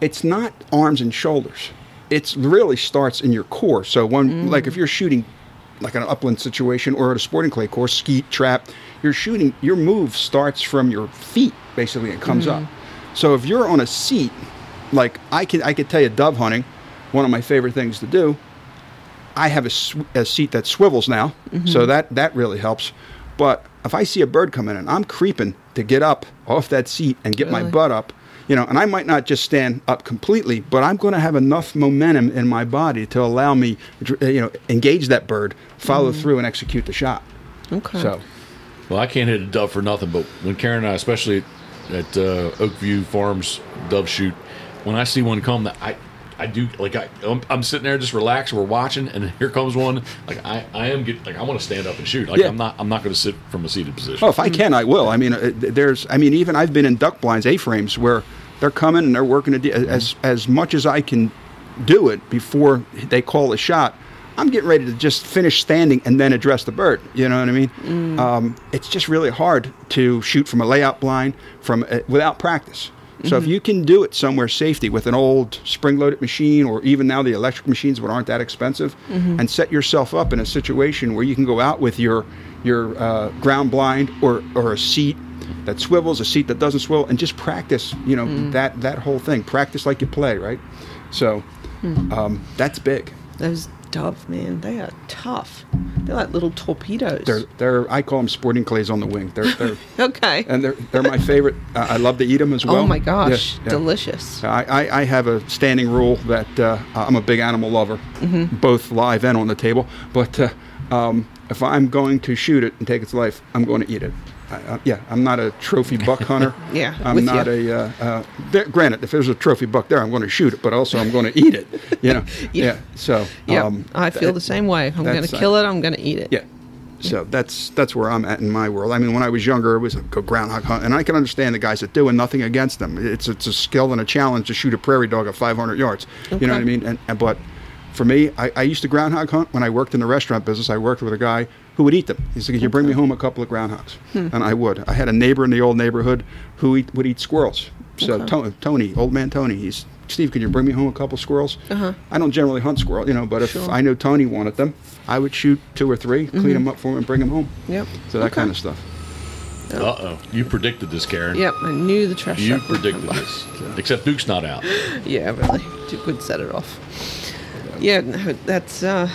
it's not arms and shoulders. It really starts in your core. So when, mm. like, if you're shooting like an upland situation or at a sporting clay course, skeet, trap, you're shooting, your move starts from your feet basically and comes up. Mm-hmm. So if you're on a seat, like I can, I could tell you dove hunting, one of my favorite things to do. I have a, sw- a seat that swivels now, mm-hmm. so that that really helps. But if I see a bird come in and I'm creeping to get up off that seat and get my butt up, you know, and I might not just stand up completely, but I'm going to have enough momentum in my body to allow me, you know, engage that bird, follow through, and execute the shot. Okay. So, Well, I can't hit a dove for nothing, but when Karen and I, especially at uh, Oakview Farms dove shoot, when I see one come, that I, I do like I, I'm, I'm sitting there just relaxed. We're watching, and here comes one. Like I, I am get like I want to stand up and shoot. Like Yeah. I'm not, I'm not going to sit from a seated position. oh, if I can, I will. I mean, uh, there's, I mean, even I've been in duck blinds, A-frames, where they're coming and they're working a de- as as much as I can do it before they call the shot. I'm getting ready to just finish standing and then address the bird. You know what I mean? Um, it's just really hard to shoot from a layout blind from uh, without practice. So if you can do it somewhere safety with an old spring-loaded machine, or even now the electric machines, but aren't that expensive, and set yourself up in a situation where you can go out with your your uh, ground blind or or a seat that swivels, a seat that doesn't swivel, and just practice. You know that that whole thing. Practice like you play, right? So um, that's big. Those dove, man, they are tough. They're like little torpedoes. They're they're I call them sporting clays on the wing. They're they're [laughs] okay. and they're they're my favorite. Uh, I love to eat them as well. oh my gosh, Yeah, yeah. delicious. I, I, I have a standing rule that uh, I'm a big animal lover, Mm-hmm. both live and on the table. But uh, um, if I'm going to shoot it and take its life, I'm going to eat it. I, I, yeah, I'm not a trophy buck [laughs] hunter. Yeah, I'm not you. a. Uh, uh, granted, if there's a trophy buck there, I'm going to shoot it, but also I'm going to eat it. You know. [laughs] Yeah. yeah. So. Yeah, um, I feel that- the same way. I'm going to uh, kill it. I'm going to eat it. yeah. So that's that's where I'm at in my world. I mean, when I was younger, it was a go groundhog hunt, and I can understand the guys that do, and nothing against them. It's it's a skill and a challenge to shoot a prairie dog at 500 yards. You know what I mean? And, and but for me, I, I used to groundhog hunt when I worked in the restaurant business. I worked with a guy who would eat them. He said, "Can you bring me home a couple of groundhogs?" And I would. I had a neighbor in the old neighborhood who eat, would eat squirrels. So Okay. Tony, Tony, old man Tony, he's Steve. Can you bring me home a couple squirrels? Uh-huh. I don't generally hunt squirrel, you know, but if Sure. I know Tony wanted them, I would shoot two or 3 clean them up for him, and bring them home. Yep. So that Okay. kind of stuff. Uh oh, you predicted this, Karen. Yep, I knew the trash You truck would predicted come by. this. Except Duke's not out. [laughs] Yeah, really. Duke would set it off. Yeah, no, that's. Uh,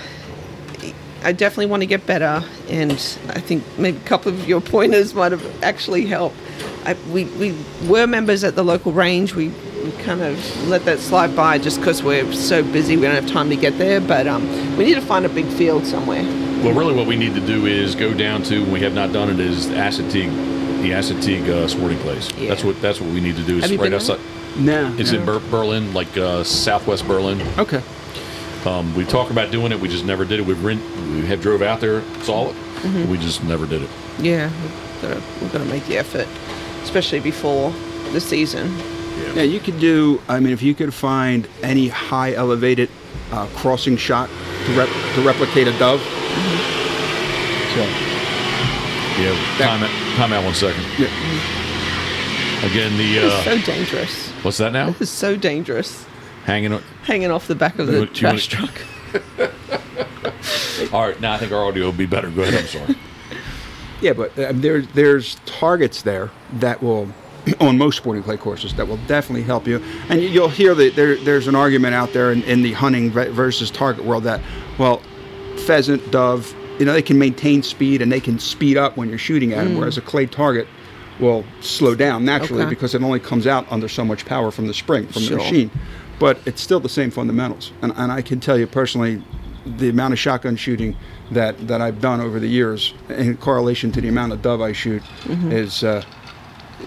I definitely want to get better, and I think maybe a couple of your pointers might have actually helped. I, we, we were members at the local range. We, we kind of let that slide by just because we're so busy. We don't have time to get there, but um, we need to find a big field somewhere. Well, really, what we need to do is go down to, and we have not done it, is Assateague, the Assateague uh, Sporting Place. Yeah. That's what that's what we need to do. Is Have you right been there? outside. Nah. It's in Ber- Berlin, like uh, Southwest Berlin. Okay. Um, we talked about doing it, we just never did it. We've rent, we have drove out there, saw it, Mm-hmm. we just never did it. Yeah, we've got to we've got to make the effort, especially before the season. Yeah, you could do. I mean, if you could find any high elevated uh, crossing shot to, rep, to replicate a dove. So, Yeah, time out, time out one second. yeah. Again, the uh, so dangerous. what's that now? It's so dangerous. Hanging. on- Hanging off the back of the Do you wanna- truck. [laughs] All right, now I think our audio will be better. Go ahead. I'm sorry. [laughs] Yeah, but uh, there's there's targets there that will [clears throat] on most sporting clay courses that will definitely help you. And you- you'll hear that there, there's an argument out there in, in the hunting ve- versus target world that well, pheasant, dove, you know, they can maintain speed and they can speed up when you're shooting at them, whereas a clay target will slow down naturally Okay. because it only comes out under so much power from the spring from Sure. the machine. But it's still the same fundamentals. And, and I can tell you personally, the amount of shotgun shooting that, that I've done over the years in correlation to the amount of dove I shoot Mm-hmm. is uh,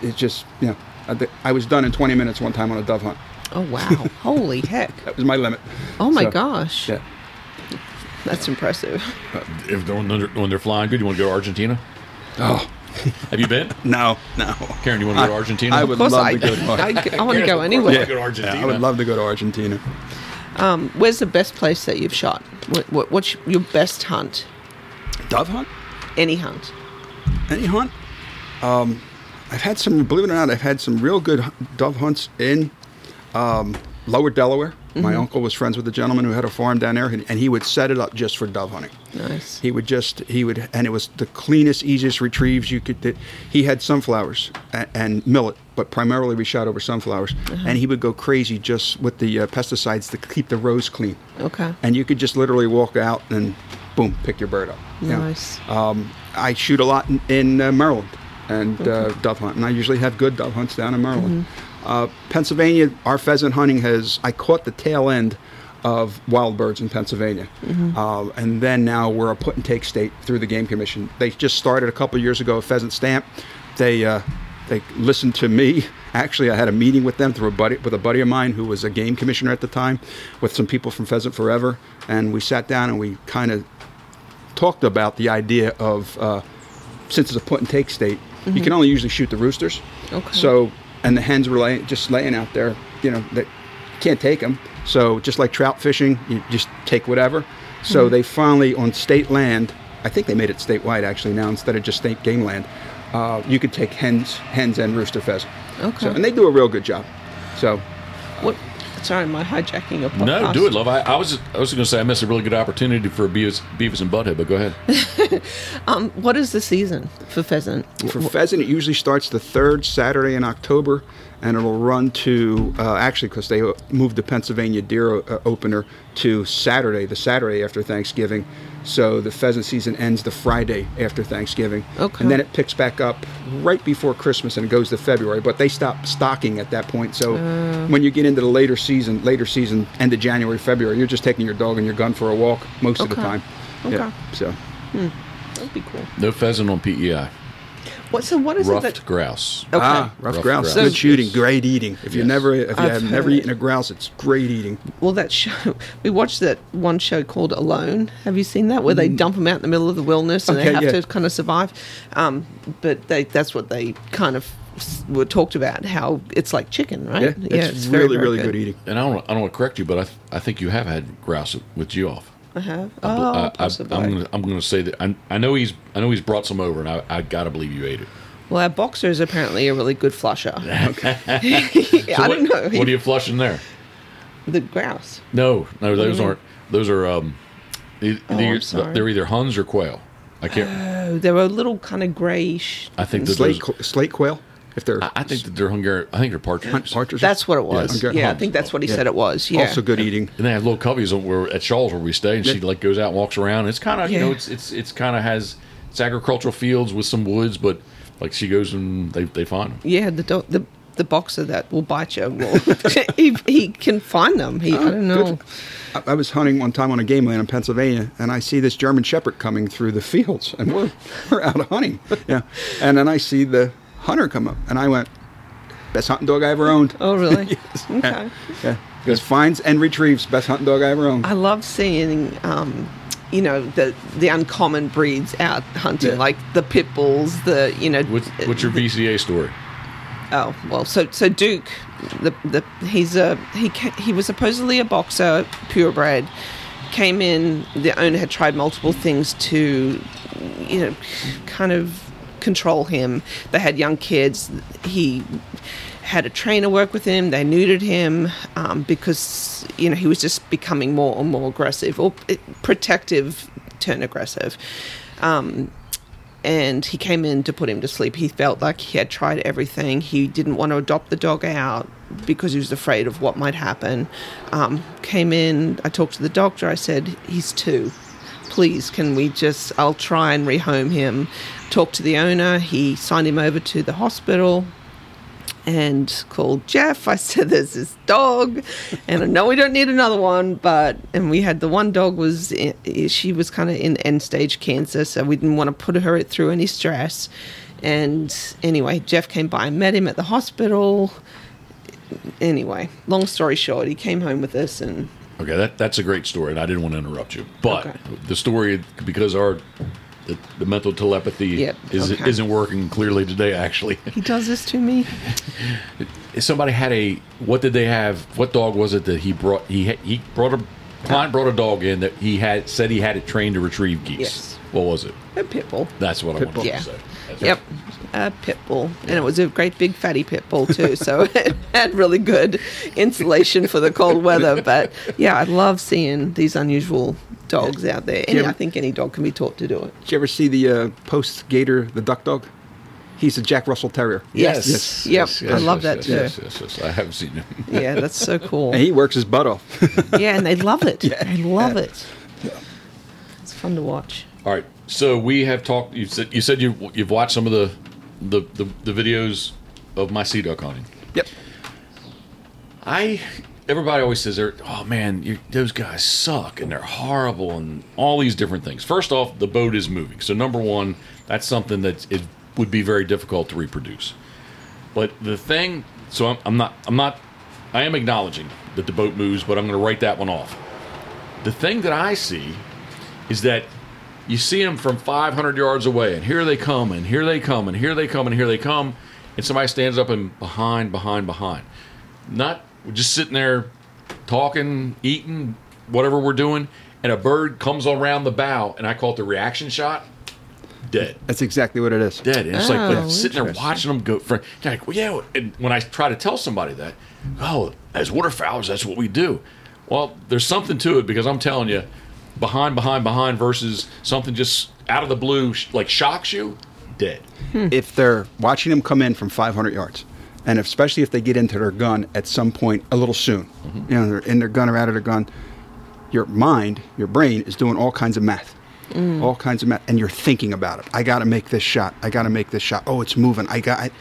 it's just you know I, thi- I was done in 20 minutes one time on a dove hunt. Oh wow! [laughs] Holy heck! That was my limit. Oh my So, gosh, Yeah. that's impressive. if they're, when they're flying good, you want to go to Argentina? Oh Have you been? no, no. Karen, you want to go to Argentina? I Of would course, love I, to go to [laughs] I, Argentina. I want to go anywhere. wanna go to Argentina. I would love to go to Argentina. Um, where's the best place that you've shot? What, what, what's your best hunt? Dove hunt? Any hunt? Any hunt? Um, I've had some. Believe it or not, I've had some real good dove hunts in um, Lower Delaware. My uncle was friends with a gentleman who had a farm down there, and he would set it up just for dove hunting. Nice. He would just he would, and it was the cleanest, easiest retrieves you could. That he had sunflowers and, and millet, but primarily we shot over sunflowers, and he would go crazy just with the uh, pesticides to keep the rows clean. Okay. And you could just literally walk out and boom, pick your bird up. you know. Nice. Um, I shoot a lot in, in uh, Maryland and uh, dove hunt, and I usually have good dove hunts down in Maryland. Uh, Pennsylvania, our pheasant hunting has. I caught the tail end of wild birds in Pennsylvania, uh, and then now we're a put and take state through the Game Commission. They just started a couple years ago a pheasant stamp. They uh, they listened to me. [laughs] Actually, I had a meeting with them through a buddy with a buddy of mine who was a game commissioner at the time, with some people from Pheasant Forever, and we sat down and we kind of talked about the idea of uh, since it's a put and take state, you can only usually shoot the roosters. Okay. So and the hens were just laying out there. You know that can't take them. So just like trout fishing, you just take whatever. So they finally on state land. I think they made it statewide actually now instead of just state game land. Uh, you could take hens, hens and rooster pheasant. Okay. So, and they do a real good job. So What? Sorry, am I hijacking a podcast? No, do it, love. I, I was I was going to say I missed a really good opportunity for Beavis, Beavis and Butthead, but go ahead. [laughs] Um, what is the season for pheasant? For pheasant, it usually starts the third Saturday in October, and it'll run to uh, actually because they moved the Pennsylvania deer uh, opener to Saturday, the Saturday after Thanksgiving. So the pheasant season ends the Friday after Thanksgiving, Okay. and then it picks back up right before Christmas and it goes to February. But they stop stocking at that point. So Uh. when you get into the later season, later season, end of January, February, you're just taking your dog and your gun for a walk most of the time. Okay. Yeah. So That'd be cool. No pheasant on PEI. What? So what is it Ruffed that? grouse. Okay. Ah, rough, Rough grouse. grouse. Good So- shooting, great eating. If you Yes. never, if you I've have never heard. eaten a grouse, it's great eating. Well, that show we watched that one show called Alone. Have you seen that where they dump them out in the middle of the wilderness and Mm. Okay, they have yeah. to kind of survive? Um, but they, that's what they kind of were talked about how it's like chicken, right? Yeah, it's, very, really, very really good. eating. And I don't, I don't want to correct you, but I, th- I think you have had grouse with Jeff. I have. I, Oh, I, possibly. am gonna, I'm going to say that I, I know he's I know he's brought some over, and I, I got to believe you ate it. well, our boxer is apparently a really good flusher. Okay. [laughs] Yeah, [laughs] I what, don't know. What are you flushing there? the grouse. No, no, those aren't. Those are um, Oh, they're, I'm sorry. they're either Huns or quail. I can't. Oh, they're a little kind of grayish. I think slate, those, qu- slate quail, if they're I, I think that they're Hungarian. I think they're partridges. partridges. That's what it was. Hungarian Yeah, I think that's what he Yeah. said it was. Yeah. also good eating. And they have little cubbies on where at Shaw's where we stay, and she like goes out and walks around. It's kind of you know it's it's it's kind of has it's agricultural fields with some woods, but like she goes and they they find them. Yeah, the do- the the boxer that will bite you will [laughs] he, he can find them. He I oh, don't know. I, I was hunting one time on a game land in Pennsylvania, and I see this German Shepherd coming through the fields, and we're we're out hunting. [laughs] Yeah, and then I see the hunter come up, and I went, "Best hunting dog I ever owned." Oh really? [laughs] Yes. Okay. Yeah. Just finds and retrieves. Best hunting dog I ever owned. I love seeing, um, you know, the the uncommon breeds out hunting, Yeah. like the pit bulls, the you know. What's, what's your VCA story? Oh well, so so Duke, the the he's a he he was supposedly a boxer, purebred. Came in. The owner had tried multiple things to, you know, kind of control him. They had young kids. He had a trainer work with him. They neutered him um, because you know he was just becoming more and more aggressive or eh, protective, turn aggressive. Um, and he came in to put him to sleep. He felt like he had tried everything. He didn't want to adopt the dog out because he was afraid of what might happen. Um, came in, I talked to the doctor. I said, He's two. Please, can we just, I'll try and rehome him. Talked to the owner. He signed him over to the hospital and called Jeff. I [laughs] said, "There's this dog, and I know we don't need another one, but." And we had the one dog was i- she was kind of in end stage cancer, so we didn't want to put her through any stress. And anyway, Jeff came by and met him at the hospital. Anyway, long story short, he came home with us, and Okay, that that's a great story, and I didn't want to interrupt you. But Okay. the story, because our the, the mental telepathy Yep, is, okay. isn't working clearly today. Actually, he does this to me. [laughs] somebody had a what did they have? What dog was it that he brought? He he brought a client brought a dog in that he had said he had it trained to retrieve geese. Yes. What was it? A pit bull. That's what I Pit wanted bull. to Yeah. say. That's Yep. right. A pit bull. And it was a great big fatty pit bull too. So [laughs] it had really good insulation for the cold weather. [laughs] But yeah, I love seeing these unusual dogs out there. And Yeah. I think any dog can be taught to do it. Did you ever see the uh, post Gator, the duck dog? He's a Jack Russell Terrier. Yes. Yes. Yep. Yes, I love yes, that too. Yes, yes, yes. I have seen him. [laughs] Yeah, that's so cool. And he works his butt off. [laughs] Yeah, and they love it. [laughs] Yeah. They love it. It's fun to watch. All right. So we have talked. You said you said you you've watched some of the the, the, the videos of my sea duck hunting. yep. I everybody always says oh man you those guys suck and they're horrible and all these different things. First off, the boat is moving. So number one, that's something that it would be very difficult to reproduce. But the thing, so I'm, I'm not I'm not I am acknowledging that the boat moves, but I'm going to write that one off. The thing that I see is that you see them from 500 yards away, and here they come, and here they come, and here they come, and here they come, and somebody stands up and behind, behind, behind. Not just sitting there talking, eating, whatever we're doing, and a bird comes around the bow, and I call it the reaction shot. Dead, That's exactly what it is. dead. And it's like Oh, but sitting there watching them go. For, you're like, well, yeah. And when I try to tell somebody that, oh, as waterfowlers, that's what we do. Well, there's something to it because I'm telling you, behind, behind, behind versus something just out of the blue, like shocks you, dead. If they're watching them come in from 500 yards, and especially if they get into their gun at some point a little soon, mm-hmm. you know, they're in their gun or out of their gun, your mind, your brain is doing all kinds of math. Mm. All kinds of math, and you're thinking about it. I got to make this shot. I got to make this shot. Oh, it's moving. I got, it.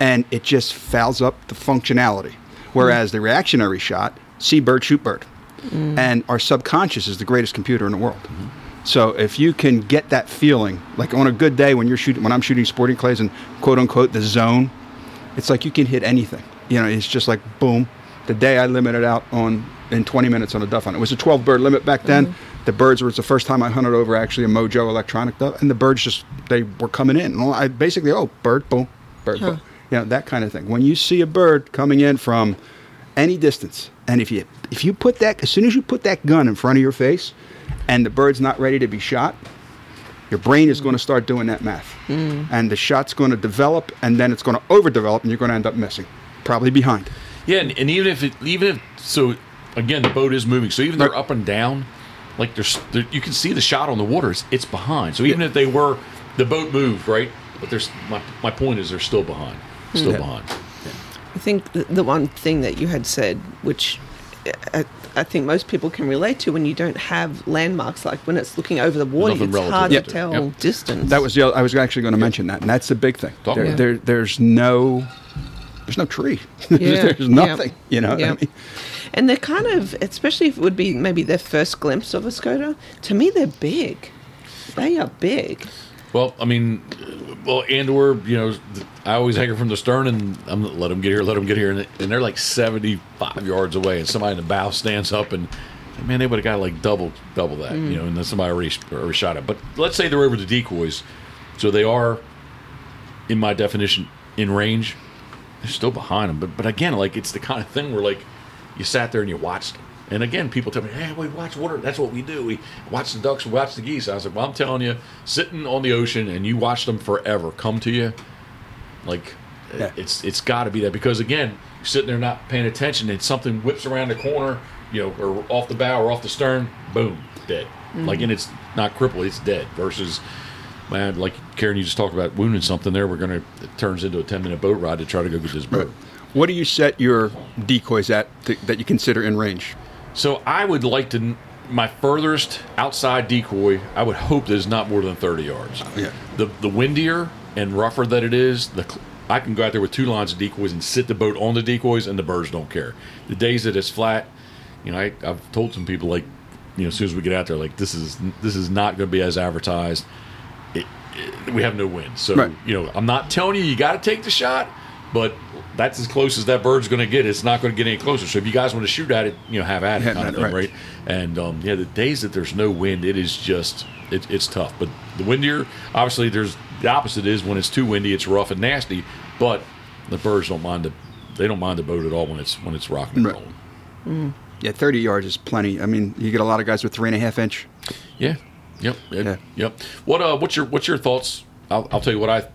and it just fouls up the functionality. Whereas mm. the reactionary shot, see bird, shoot bird, mm. and our subconscious is the greatest computer in the world. Mm-hmm. So if you can get that feeling, like on a good day when you're shooting, when I'm shooting sporting clays and quote unquote the zone, it's like you can hit anything. You know, it's just like boom. The day I limited out on in 20 minutes on a duff hunt, it was a 12 bird limit back then. Mm-hmm. The birds was the first time I hunted over actually a Mojo electronic duff, and the birds just they were coming in. And I basically, oh, bird, boom, bird, boom, you know that kind of thing. When you see a bird coming in from any distance, and if you if you put that as soon as you put that gun in front of your face, and the bird's not ready to be shot, your brain is going to start doing that math, mm. and the shot's going to develop, and then it's going to overdevelop, and you're going to end up missing, probably behind. Yeah, and, and even if it, even if so, again, the boat is moving. So even they're up and down, like there's, there, you can see the shot on the water. It's, it's behind. So even if they were, the boat moved right, but there's my my point is they're still behind, still Yeah. behind. I think the, the one thing that you had said, which uh, I, I think most people can relate to when you don't have landmarks, like when it's looking over the water, it's relative hard to to tell Yep. distance. That was the I was actually going to mention that, and that's the big thing. There, about it. there, there's no there's no tree. [laughs] Yeah, there's nothing. yeah, You know. what I mean? And they're kind of, especially if it would be maybe their first glimpse of a scoter, to me they're big. They are big. Well, I mean, well, and or you know, I always hang her from the stern, and I'm let them get here, let them get here, and, and they're like 75 yards away, and somebody in the bow stands up, and man, they would have got like double double that, you mm. know, and then somebody already, already shot it. But let's say they're over the decoys, so they are, in my definition, in range. They're still behind them, but but again, like it's the kind of thing where like you sat there and you watched them. And again, people tell me, "Hey, we watch water. That's what we do. We watch the ducks, we watch the geese." I was like, "Well, I'm telling you, sitting on the ocean and you watch them forever come to you, like Yeah. it's it's got to be that because again, you're sitting there not paying attention, and something whips around the corner, you know, or off the bow or off the stern, boom, dead. Mm-hmm. Like, and it's not crippled; it's dead. Versus, man, like Karen, you just talked about wounding something there. We're gonna it turns into a ten minute boat ride to try to go get this bird. What do you set your decoys at th- that you consider in range? So I would like to. My furthest outside decoy, I would hope that is not more than thirty yards. Yeah. The the windier and rougher that it is, the I can go out there with two lines of decoys and sit the boat on the decoys, and the birds don't care. The days that it's flat, you know, I, I've told some people like, you know, as soon as we get out there, like this is this is not going to be as advertised. It, it, we have no wind, so Right. you know, I'm not telling you you got to take the shot, but that's as close as that bird's going to get. It's not going to get any closer. So if you guys want to shoot at it, you know, have at it, Have kind of thing, right. right? And um, yeah, the days that there's no wind, it is just it, it's tough. But the windier, obviously, there's the opposite is when it's too windy, it's rough and nasty. But the birds don't mind the they don't mind the boat at all when it's when it's rocking and Right. rolling. Yeah, 30 yards is plenty. I mean, you get a lot of guys with three and a half inch. Yeah. Yep. Ed, Yeah. Yep. What uh what's your what's your thoughts? I'll, I'll tell you what I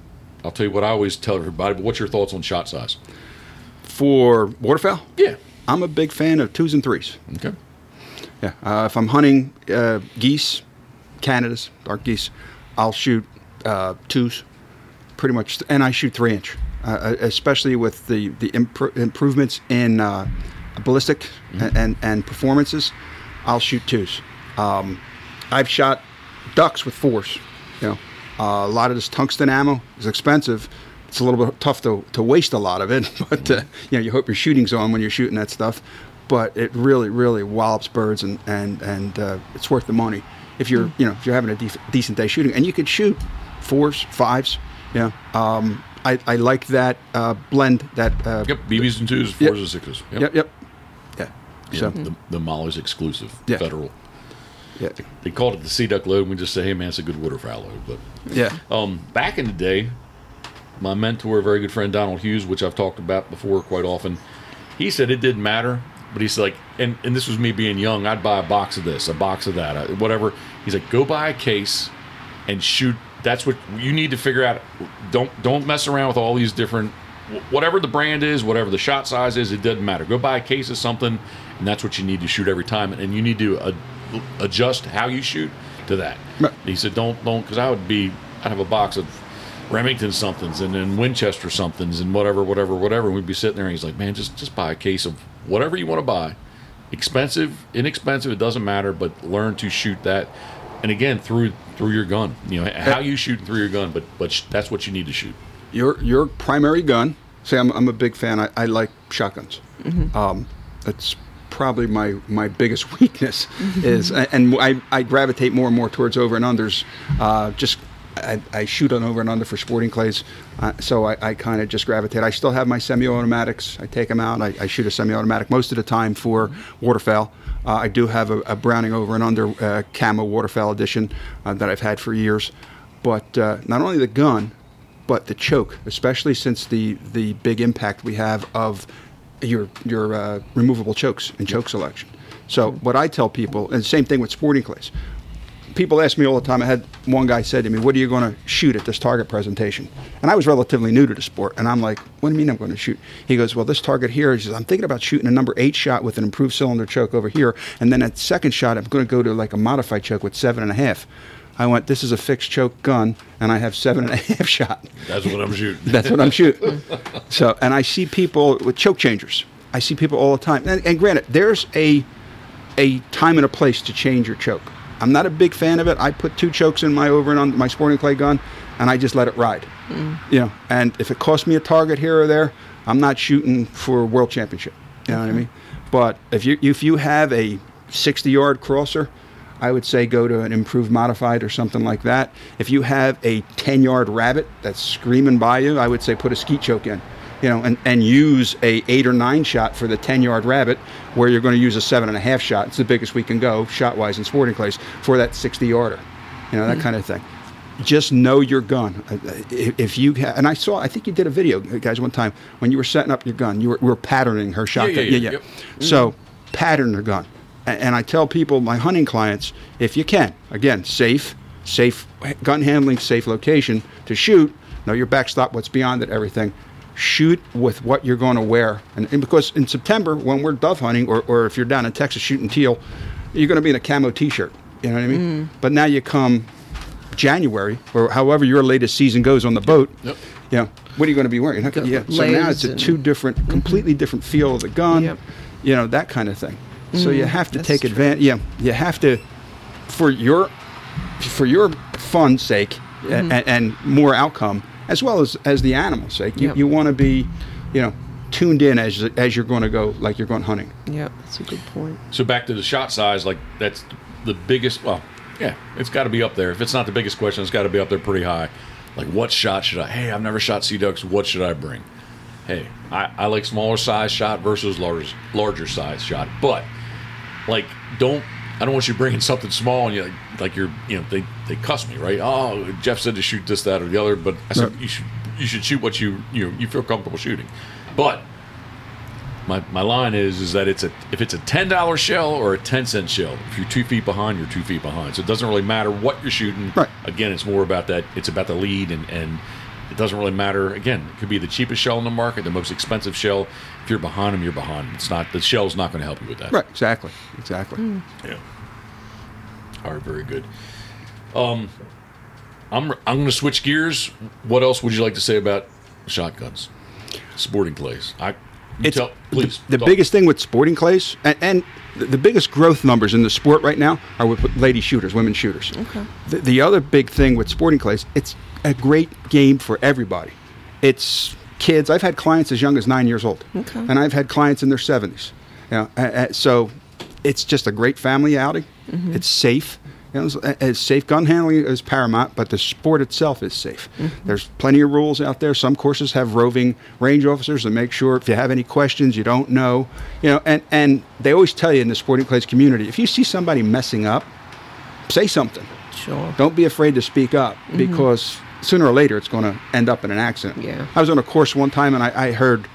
I'll tell you what I always tell everybody. But what's your thoughts on shot size? For waterfowl, Yeah. I'm a big fan of twos and threes. Okay. Yeah, uh, if I'm hunting uh, geese, Canadas, dark geese, I'll shoot uh, twos, pretty much, and I shoot three inch, uh, especially with the the impro- improvements in uh, ballistic and, and and performances. I'll shoot twos. Um, I've shot ducks with fours. You know, uh, a lot of this tungsten ammo is expensive. It's a little bit tough to, to waste a lot of it, [laughs] but uh, you know you hope your shooting's on when you're shooting that stuff. But it really, really wallops birds, and and and uh, it's worth the money if you're you know if you're having a decent day shooting, and you could shoot fours, fives. Yeah, um, I, I like that uh, blend. That uh, Yep. BBs and twos, Yep. fours and sixes. yep, yep, yeah. Yeah, So the, the Molly's exclusive Yeah. federal. Yeah, They called it the sea duck load. And we just say, hey man, it's a good waterfowl load. But yeah, Um, back in the day, my mentor, a very good friend Donald Hughes, which I've talked about before quite often, he said it didn't matter, but he's like, and, and this was me being young, I'd buy a box of this, a box of that, uh, whatever. He's like, go buy a case and shoot. That's what you need to figure out. Don't don't mess around with all these different, whatever the brand is, whatever the shot size is, it doesn't matter. Go buy a case of something, and that's what you need to shoot every time, and you need to uh, adjust how you shoot to that. Right. He said, "Don't, don't," because I would be, I'd have a box of Remington somethings and then Winchester somethings and whatever, whatever, whatever. And we'd be sitting there, and he's like, "Man, just just buy a case of whatever you want to buy, expensive, inexpensive, it doesn't matter, but learn to shoot that." And again, through through your gun, you know how you shoot through your gun, but but sh- that's what you need to shoot. your your primary gun. Say, I'm, I'm a big fan. I, I like shotguns. Um, that's probably my my biggest [laughs] weakness is, and I, I gravitate more and more towards over and unders. Uh, just I, I shoot on over and under for sporting clays, uh, so I, I kind of just gravitate. I still have my semi-automatics. I take them out. I, I shoot a semi-automatic most of the time for waterfowl. Uh, I do have a, a Browning over and under uh, camo waterfowl edition uh, that I've had for years. But uh, not only the gun, but the choke, especially since the the big impact we have of your your uh, removable chokes and choke selection. So what I tell people, and same thing with sporting clays. People ask me all the time. I had one guy said to me, "What are you going to shoot at this target presentation?" And I was relatively new to the sport, and I'm like, "What do you mean I'm going to shoot?" He goes, "Well, this target here is "I'm thinking about shooting a number eight shot with an improved cylinder choke over here, and then at second shot, I'm going to go to like a modified choke with seven and a half." I went, "This is a fixed choke gun, and I have seven and a half [laughs] shot." That's what I'm shooting. [laughs] That's what I'm shooting. [laughs] so, and I see people with choke changers. I see people all the time. And, and granted, there's a a time and a place to change your choke. I'm not a big fan of it. I put two chokes in my over and on my sporting clay gun, and I just let it ride. Hmm. You know, and if it costs me a target here or there, I'm not shooting for a world championship. You know what I mean? But if you if you have a 60 yard crosser, I would say go to an improved modified or something like that. If you have a 10 yard rabbit that's screaming by you, I would say put a skeet choke in. You know, and, and use a eight or nine shot for the 10 yard rabbit where you're going to use a seven and a half shot. It's the biggest we can go shot wise in sporting clays for that 60 yarder. You know, that mm. kind of thing just know your gun. If you ha- and I saw, I think you did a video, guys, one time when you were setting up your gun. You were, were patterning her shotgun. yeah, yeah, yep. So mm. pattern her gun, and I tell people, my hunting clients, if you can, again, safe, safe gun handling, safe location to shoot. Know your backstop, what's beyond it, everything. Shoot with what you're going to wear, and, and because in September when we're dove hunting, or, or if you're down in Texas shooting teal, you're going to be in a camo T-shirt. You know what I mean? Mm. But now you come January or however your latest season goes on the boat, Yep. you know, what are you going to be wearing? You're not gonna- The yeah. So now it's a two different, mm-hmm. completely different feel of the gun, Yep. you know, that kind of thing. So you mm, have to that's take advantage. Yeah, you have to for your for your fun's sake a- mm-hmm. and, and more outcome, as well as as the animal's sake. You, Yep. you want to be, you know, tuned in as as you're going to go, like you're going hunting. Yep, that's a good point. So back to the shot size, like that's the biggest. Well, yeah, it's got to be up there. If it's not the biggest question, it's got to be up there pretty high. Like, what shot should I? Hey, I've never shot sea ducks. What should I bring? Hey, I, I like smaller size shot versus larger larger size shot, but like don't. I don't want you bringing something small and you like you're you know they they cuss me right. Oh, Jeff said to shoot this that or the other, but I said Right. you should you should shoot what you you you feel comfortable shooting. But my, my line is is that it's a if it's a ten dollar shell or a ten cent shell. If you're two feet behind, you're two feet behind. So it doesn't really matter what you're shooting. Right. Again, it's more about that. It's about the lead, and and it doesn't really matter. Again, it could be the cheapest shell in the market, the most expensive shell. If you're behind them, you're behind. 'em. It's not the shell's not going to help you with that. Right. Exactly. Exactly. Yeah. All right. Very good. Um, I'm I'm going to switch gears. What else would you like to say about shotguns, sporting clays? I you It's tell, please. the talk. biggest thing with sporting clays and, and the, the biggest growth numbers in the sport right now are with lady shooters, women shooters. Okay. The, the other big thing with sporting clays, it's a great game for everybody. It's kids. I've had clients as young as nine years old, Okay. and I've had clients in their seventies. You know, a- a- so it's just a great family outing. Mm-hmm. It's safe. You know, as- safe gun handling is paramount, but the sport itself is safe. Mm-hmm. There's plenty of rules out there. Some courses have roving range officers to make sure if you have any questions you don't know, you know, and and they always tell you in the sporting clays community, if you see somebody messing up, say something. Sure. Don't be afraid to speak up mm-hmm. because sooner or later it's going to end up in an accident. Yeah. I was on a course one time and I, I heard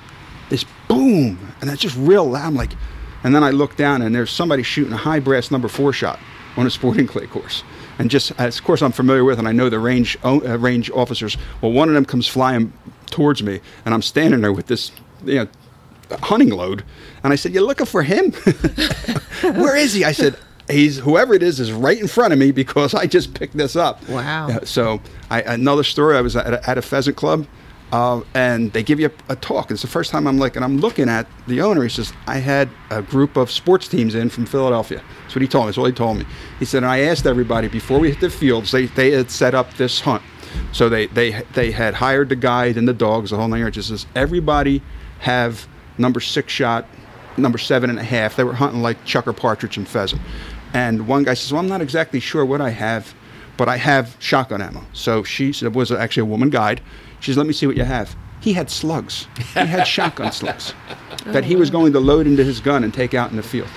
this boom, and that's just real loud. I'm like, and then I look down and there's somebody shooting a high brass number four shot on a sporting clay course. And just as of course I'm familiar with, and I know the range uh, range officers. Well, one of them comes flying towards me, and I'm standing there with this, you know, hunting load, and I said, "You're looking for him? [laughs] Where is he?" I said. He's whoever it is is right in front of me because I just picked this up. Wow. Yeah, so I, another story. I was at a, at a pheasant club, uh, and they give you a, a talk. It's the first time I'm like, and I'm looking at the owner. He says, "I had a group of sports teams in from Philadelphia." That's what he told me. That's all he told me. He said, and I asked everybody before we hit the fields. They they had set up this hunt, so they they they had hired the guide and the dogs, the whole nine yards. He says everybody have number six shot, number seven and a half. They were hunting like chukar partridge and pheasant. And one guy says, "Well, I'm not exactly sure what I have." but I have shotgun ammo. So she said, was actually a woman guide. She says, let me see what you have. He had slugs. He had [laughs] shotgun slugs that he was going to load into his gun and take out in the field.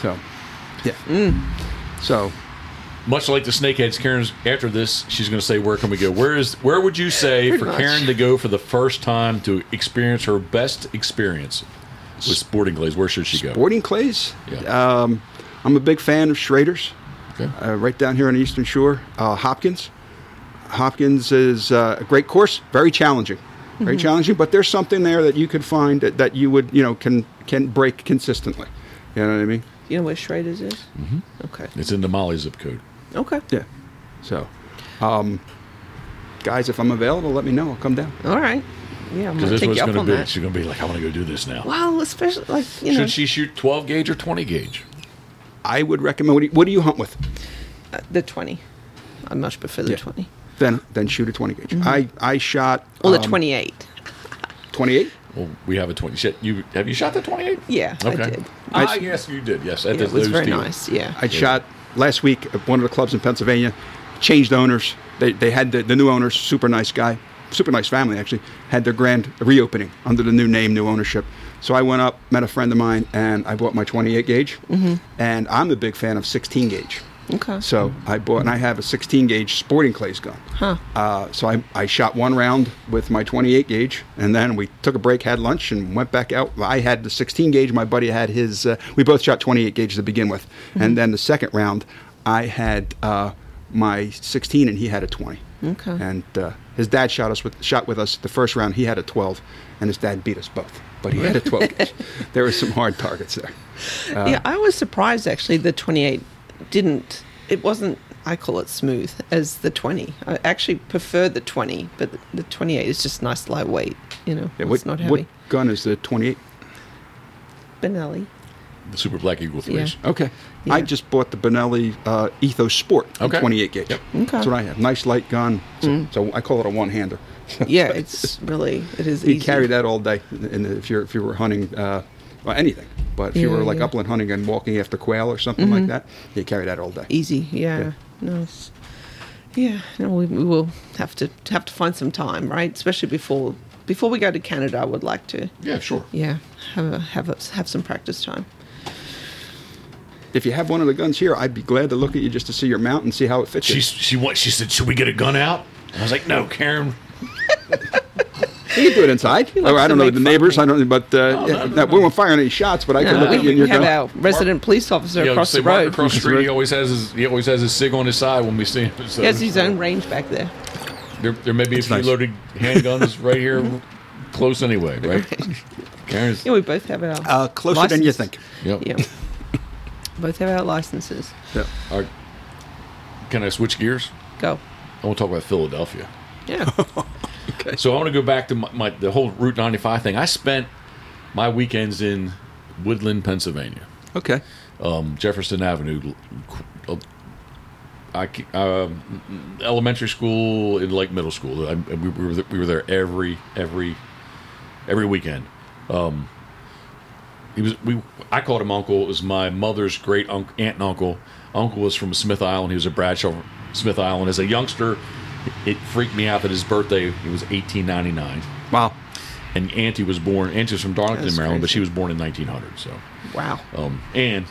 So, yeah. So, Much like the snakeheads, Karen's after this, she's going to say, "Where can we go? Where is? Where would you say for much. Karen to go for the first time to experience her best experience with sporting clays? Where should she go? Sporting clays. Yeah. Um, I'm a big fan of Schrader's. Okay. uh, right down here on the Eastern Shore. Uh, Hopkins. Hopkins is uh, a great course, very challenging, very challenging. But there's something there that you could find that, that you would, you know, can can break consistently. You know what I mean? You know where Schrader's is? Mm-hmm. Okay. It's in the Molly zip code. Okay. Yeah. So, um, guys, if I'm available, let me know. I'll come down. All right. Yeah, I'm Because gonna this take was you up going to on be. that. She's going to be like, "I want to go do this now." Well, especially like you know Should she shoot 12 gauge or 20 gauge? I would recommend. What do you, what do you hunt with? uh, the twenty. I much prefer the Yeah. twenty Then then shoot a 20 gauge. I I shot. or the um, twenty-eight. 28. Well, we have a 20. Shit, you have you shot the 28? Yeah, I Okay. did. Ah, I- yes, you did. Yes, that Yeah, it was very two. nice. Yeah. I shot last week at one of the clubs in Pennsylvania changed owners. They, they had the, the new owners, super nice guy, super nice family actually, had their grand reopening under the new name, new ownership. So I went up, met a friend of mine, and I bought my 28 gauge. And I'm a big fan of 16 gauge. Okay. So I bought, and I have a 16 gauge sporting clays gun. Huh. Uh, so I, I shot one round with my 28 gauge, and then we took a break, had lunch, and went back out. I had the 16 gauge. My buddy had his. Uh, we both shot 28 gauge to begin with, and then the second round, I had uh, my 16, and he had a 20. Okay. And uh, his dad shot us with shot with us the first round. He had a 12, and his dad beat us both. But he had a 12 gauge. [laughs] There were some hard targets there. yeah, I was surprised actually the 28 didn't, it wasn't, I call it smooth as the 20. I actually prefer the 20, but the 28 is just nice lightweight, you know, Yeah, it's what, not what heavy. gun is the 28? Benelli. The Super Black Eagle threes. Okay. I just bought the Benelli uh, Ethos Sport, Okay. 28 gauge. Yep. Okay. That's what I have. Nice light gun. So, Mm. so I call it a one-hander. Yeah, [laughs] it's really, it is you easy. carry that all day, and if you're if you were hunting, uh, well, anything. But if you were like yeah. Mm-hmm. upland hunting and walking after quail or something like that, you carry that all day. Easy, yeah. Yeah. Nice. Yeah, no, we, we will have to have to find some time, right? Especially before before we go to Canada, I would like to, Yeah, sure. yeah, have a, have a, have some practice time. If you have one of the guns here, I'd be glad to look at you just to see your mount and see how it fits. She you. she what she said. Should we get a gun out? I was like, no, Karen. [laughs] You can do it inside. likes Or I don't know the neighbors. of I don't. But uh, no, yeah, no, no, we won't fire any shots. But I can No, look at you we and your have gun. our resident police officer Yeah, across say the Mark road. across the Across the street. He always has his he always has his sig on his side when we see him. [laughs] So He has his own range back there. There, there may be a That's few nice. loaded handguns [laughs] right here, close anyway, right? Karen's. Yeah, we both have our Uh, closer than you license. think. Yep. Yeah, [laughs] both have our licenses. Yeah. All right. Can I switch gears? Go. I want to talk about Philadelphia. Yeah. Okay. So I want to go back to my, my the whole Route 95 thing. I spent my weekends in Woodlyn, Pennsylvania, Okay. um, Jefferson Avenue. uh, I, um, elementary school in like middle school. I, we, were we were there every every every weekend. Um, he was we. I called him uncle. It was my mother's great unc aunt and uncle. Uncle was from Smith Island. He was a Bradshaw Smith Island. As a youngster, it freaked me out that his birthday it was 1899, Wow. and Auntie was born. Auntie was from Darlington, That's Maryland, but she was born in 1900. So. Wow. Um, and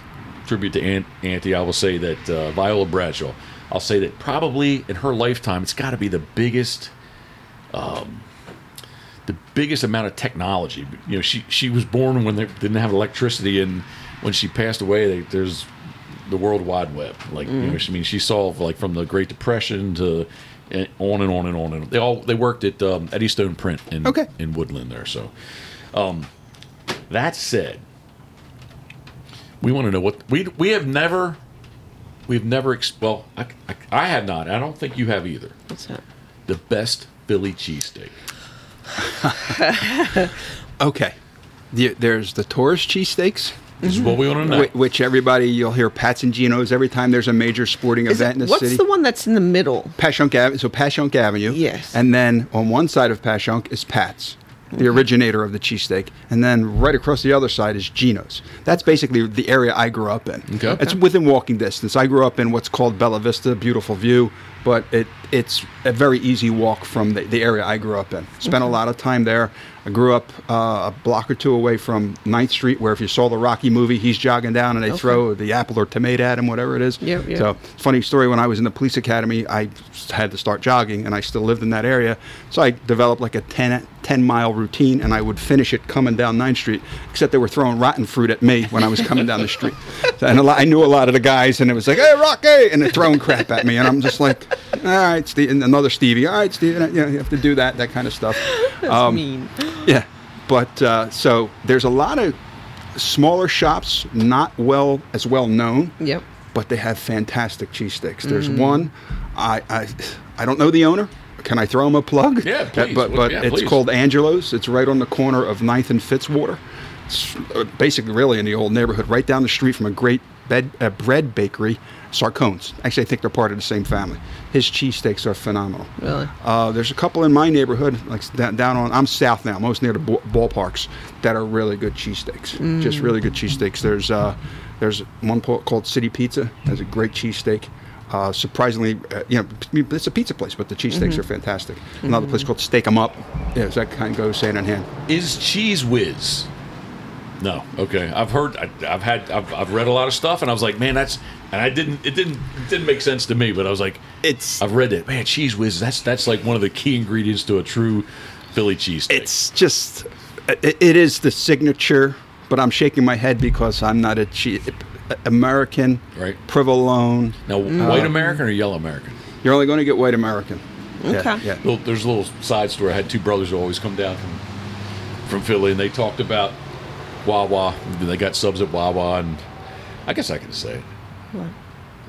tribute to Aunt Auntie, I will say that uh, Viola Bradshaw. I'll say that probably in her lifetime, it's got to be the biggest, um, the biggest amount of technology. You know, she she was born when they didn't have electricity, and when she passed away, they, there's the World Wide Web. Like, you know, she, I mean, she saw like from the Great Depression to and on and on and on and they all they worked at um, Eddystone Print in Okay. in Woodlyn there. So, um, that said, we want to know what we we have never we've never ex- well I, I, I have not I don't think you have either What's that? the best Philly cheesesteak [laughs] Okay. The, there's the tourist cheesesteaks, this is what we want to know whi- which everybody you'll hear Pats and Geno's every time there's a major sporting Is event it, in the what's city. the one that's in the middle? Passyunk Avenue. So Passyunk Avenue. Yes. And then on one side of Passyunk is Pat's, the originator of the cheesesteak, and then right across the other side is Geno's. That's basically the area I grew up in. Okay. It's within walking distance. I grew up in what's called Bella Vista, beautiful view, but it it's a very easy walk from the, the area I grew up in. Spent a lot of time there. I grew up uh, a block or two away from 9th Street, where if you saw the Rocky movie, he's jogging down and they Okay. throw the apple or tomato at him, whatever it is. Yep, yep. So funny story when i was in the police academy i had to start jogging and i still lived in that area so i developed like a 10, 10 mile routine and i would finish it coming down 9th street except they were throwing rotten fruit at me when i was coming down the street so, [laughs] and a lot, i knew a lot of the guys and it was like hey rocky and they're throwing crap at me and i'm just like [laughs] all right Steve, and another stevie all right stevie you, know, you have to do that that kind of stuff [laughs] That's Um, mean. [laughs] yeah, but uh, so there's a lot of smaller shops not well as well known. Yep. But they have fantastic cheesesteaks. There's Mm. one, I, I I don't know the owner. Can I throw him a plug? Yeah, Uh, please. But but Yeah, it's please. called Angelo's. It's right on the corner of 9th and Fitzwater. It's uh, basically really in the old neighborhood, right down the street from a great bed, uh, bread bakery, Sarcones. Actually, I think they're part of the same family. His cheesesteaks are phenomenal. Really? Uh, there's a couple in my neighborhood, like down, down on. I'm south now, most near the ball- ballparks, that are really good cheesesteaks. Just really good cheesesteaks. There's uh, There's one called City Pizza. Has a great cheesesteak. Uh, surprisingly, uh, you know, it's a pizza place, but the cheesesteaks are fantastic. Another place called Steak 'em Up. Yeah, so that kind of goes hand in hand. Is Cheez Whiz? No. Okay. I've heard. I, I've had. I've, I've read a lot of stuff, and I was like, man, that's. And I didn't. It didn't. It didn't make sense to me. But I was like, It's I've read it. Man, Cheez Whiz. That's that's like one of the key ingredients to a true Philly cheesesteak. it's just it, it is the signature. But I'm shaking my head because I'm not a cheese American. Right. Provolone. now uh, white American or yellow American. You're only going to get white American. Okay. Yeah. Little, there's a little side story. I had two brothers who always come down from from Philly, and they talked about Wawa. They got subs at Wawa, and I guess I can say it. What?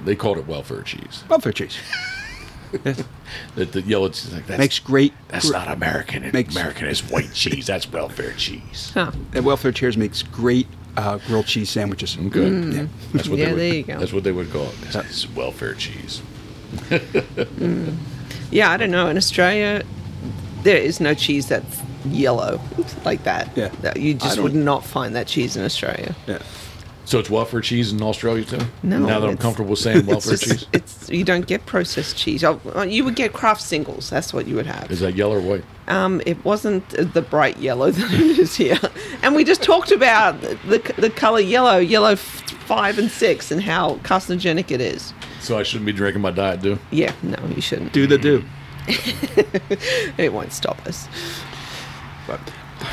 They called it welfare cheese. Welfare cheese [laughs] The, the yellow cheese like that's, makes great. That's not American. It- Makes- American is white cheese. That's welfare cheese. Huh. And welfare cheese makes great uh, grilled cheese sandwiches. Mm, okay. Mm. Yeah. That's what Yeah, they would, there you go. That's what they would call it. This is welfare cheese. Mm. Yeah, I don't know. In Australia, there is no cheese that's yellow like that. Yeah. That- You I just don't- would not find that cheese in Australia. Yeah. So it's welfare cheese in Australia too. No. Now that I'm it's- comfortable saying welfare it's just- cheese, It's you don't get processed cheese. Oh, You would get Kraft singles. That's what you would have. is that yellow or white? Um, it wasn't the bright yellow [laughs] that it is here, and we just talked about the the color yellow, yellow f- five and six, and how carcinogenic it is. So I shouldn't be drinking my diet, do? Yeah, no, you shouldn't. Do the do. [laughs] It won't stop us. But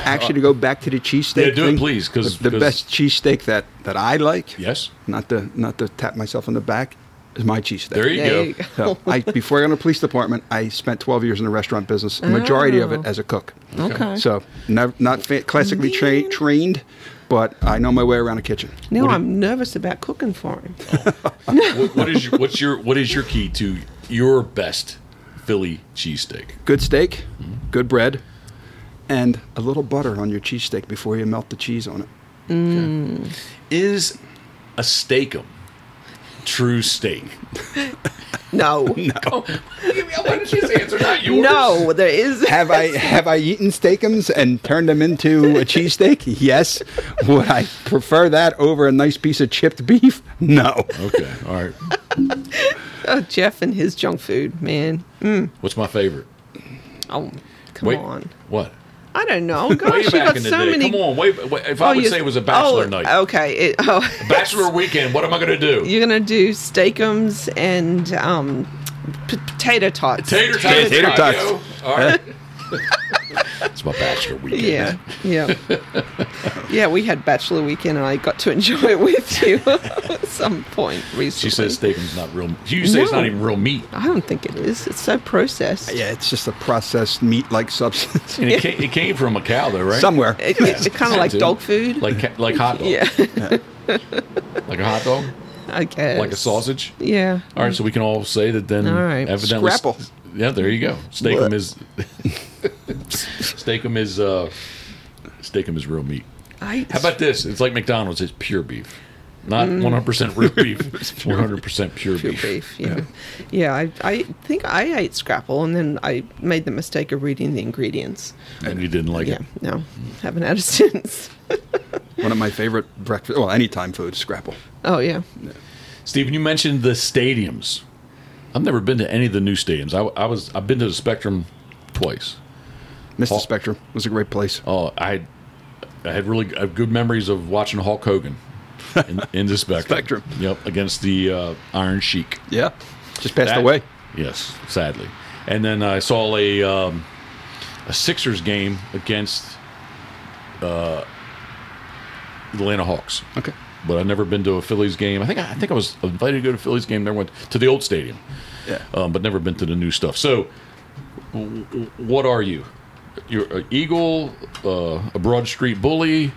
actually, to go back to the cheesesteak. Yeah, do it, thing, please, 'cause- the, the 'cause- best cheesesteak that that I like, Yes. not to not to tap myself on the back, is my cheesesteak. There you There go. you go. So I, before I got in the police department, I spent 12 years in the restaurant business, the majority of it Oh. as a cook. Okay. So never, not fa- classically tra- trained, but I know my way around a kitchen. Now What I'm nervous about cooking for him. [laughs] what, what is your, what's your what is your key to your best Philly cheesesteak? Good steak, Mm-hmm. good bread, and a little butter on your cheesesteak before you melt the cheese on it. Is a Steak-umm true steak? [laughs] No, [laughs] No. Why did you answer not yours? no, there is. Have I [laughs] have I eaten Steak-umms and turned them into a cheesesteak? Yes. Would I prefer that over a nice piece of chipped beef? No. Okay. All right. [laughs] Oh, Jeff and his junk food, man. Mm. What's my favorite? Oh, come Wait. on. What? I don't know. [laughs] Way Gosh, you back got in the so day. many. Come on. Wait, wait, if I would you- say it was a bachelor oh, night, Okay. It, [laughs] oh, bachelor weekend, what am I going to do? you're gonna do Steak-umms and um, p- potato tots. Tater tots. Tater There tots. you go. All right. It's my bachelor weekend. Yeah, yeah, yeah. We had bachelor weekend, and I got to enjoy it with you [laughs] at some point recently. She says Steak-umm's not real. You say it's not even real meat. I don't think it is. It's so processed. Yeah, it's just a processed meat-like substance. And it, came, it came from a cow, though, right? Somewhere. It, it's kind of like dog food. Like like hot dog. yeah, [laughs] Like a hot dog. I guess. Like a sausage. Yeah. All right, so we can all say that then. All right. Evidently, Scrapple. Yeah, there you go. Steak-umm is. [laughs] Steak-umm is. uh Steak-umm is real meat. I, How about this? It's like McDonald's. It's pure beef, not one hundred percent real [laughs] beef. One hundred percent pure Mm. beef. beef? Yeah. Yeah. I, I think I ate scrapple, and then I made the mistake of reading the ingredients. And you didn't like Yeah. it. No, haven't had it [laughs] since. One of my favorite breakfast, well, anytime food, scrapple. Oh yeah. Stephen, you mentioned the stadiums. I've never been to any of the new stadiums. I, I was. I've been to the Spectrum twice. Mr. Spectrum was a great place. Oh, I, I had really I have good memories of watching Hulk Hogan in, [laughs] in the Spectrum. Spectrum. Yep, against the uh, Iron Sheik. Yeah. Just passed That- away. Yes, sadly. And then I saw a um, a Sixers game against uh, the Atlanta Hawks. Okay. But I've never been to a Phillies game. I think I think I was invited to go to a Phillies game. Never went to the old stadium, Yeah. um, but never been to the new stuff. So, what are you? You're an Eagle, uh, a Broad Street Bully,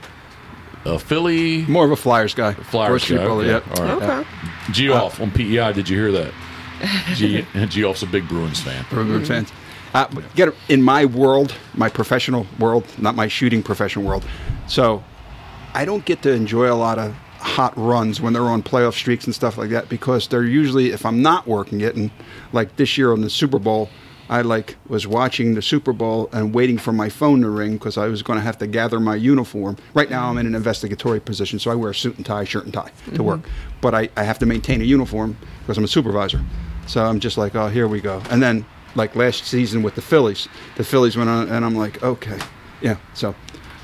a Philly. More of a Flyers guy. Flyers Broad Street guy, Bully, okay. yep. All right. Okay. G off on PEI. Did you hear that? G [laughs] G off's a big Bruins fan. Bruins fans. Uh, get in my world, my professional world, not my shooting professional world. So, I don't get to enjoy a lot of hot runs when they're on playoff streaks and stuff like that because they're usually, if I'm not working it, and like this year on the Super Bowl, I like was watching the Super Bowl and waiting for my phone to ring because I was going to have to gather my uniform. Right now, I'm in an investigatory position, so I wear a suit and tie, shirt and tie to work. But I, I have to maintain a uniform because I'm a supervisor. So I'm just like, oh, here we go. And then, like last season with the Phillies, the Phillies went on, and I'm like, okay, yeah. So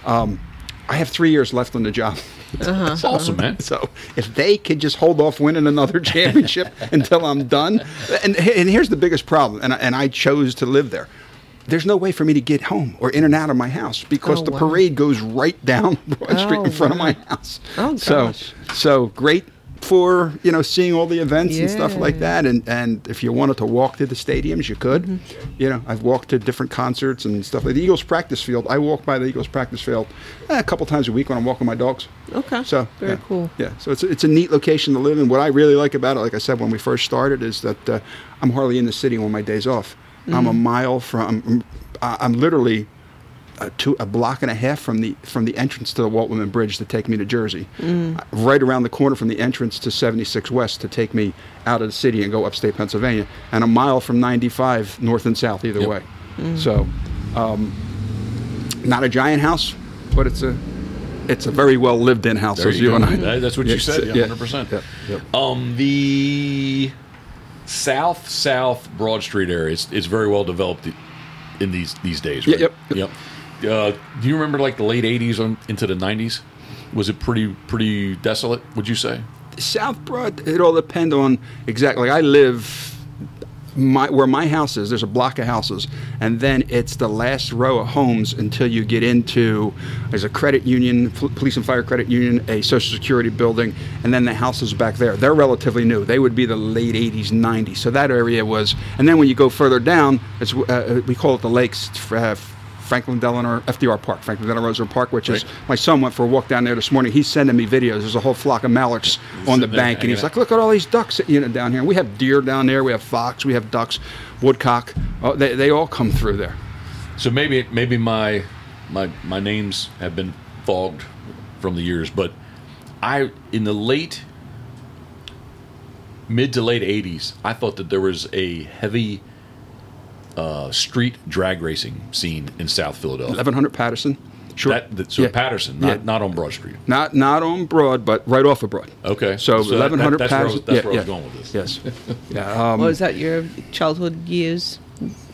um, I have three years left on the job. [laughs] Uh-huh. That's awesome, man. So if they could just hold off winning another [laughs] championship until I'm done, and and here's the biggest problem, and I, and I chose to live there. There's no way for me to get home or in and out of my house because Oh, the wow. parade goes right down [laughs] Broad Street in Oh, front of my house. Oh, so so great for you know seeing all the events and stuff like that. And and if you wanted to walk to the stadiums, you could. Mm-hmm. You know, I've walked to different concerts and stuff like the Eagles practice field. I walk by the Eagles practice field eh, a couple times a week when I'm walking my dogs. Okay. So very yeah. cool. Yeah, so it's it's a neat location to live in. What I really like about it, like I said when we first started, is that uh, I'm hardly in the city on my days off. I'm a Mm-hmm. mile from. I'm literally a, two, a block and a half from the from the entrance to the Walt Whitman Bridge to take me to Jersey. Mm. Right around the corner from the entrance to 76 West to take me out of the city and go upstate Pennsylvania, and a mile from 95 north and south either Yep. way. So, um, not a giant house, but it's a it's a very well lived in house. There as you you and I. That's what you Yeah, said. yeah, Yeah, hundred percent. yeah, yeah. Um, the south south Broad Street area is, is very well developed in these these days. Yeah, Right? yep, Yep. Uh, do you remember like the late '80s on into the '90s? Was it pretty pretty desolate? Would you say? South Broad, it all depends on exactly. I live my where my house is. There's a block of houses, and then it's the last row of homes until you get into. There's a credit union, pol- police and fire credit union, a social security building, and then the houses back there. They're relatively new. They would be the late '80s, '90s. So that area was. And then when you go further down, it's uh, we call it the lakes. Uh, Franklin Delano FDR Park, Franklin Delano Roosevelt Park, which is my son went for a walk down there this morning. He's sending me videos. There's a whole flock of mallards on the bank, and he's like, "Look at all these ducks you know down here." We have deer down there. We have fox. We have ducks, woodcock. Oh, they they all come through there. So maybe maybe my my my names have been fogged from the years, but I in the late mid to late '80s, I thought that there was a heavy uh, street drag racing scene in South Philadelphia. 1100 Pattison. Sure. That, that so Yeah. Pattison, not Yeah. not on Broad Street. Not not on Broad, but right off of Broad. Okay, So, that- 1100 that- that's where I was, Pattison. that's yeah, where I was yeah. going with this. Yes. [laughs] yeah. Um, Was that your childhood years?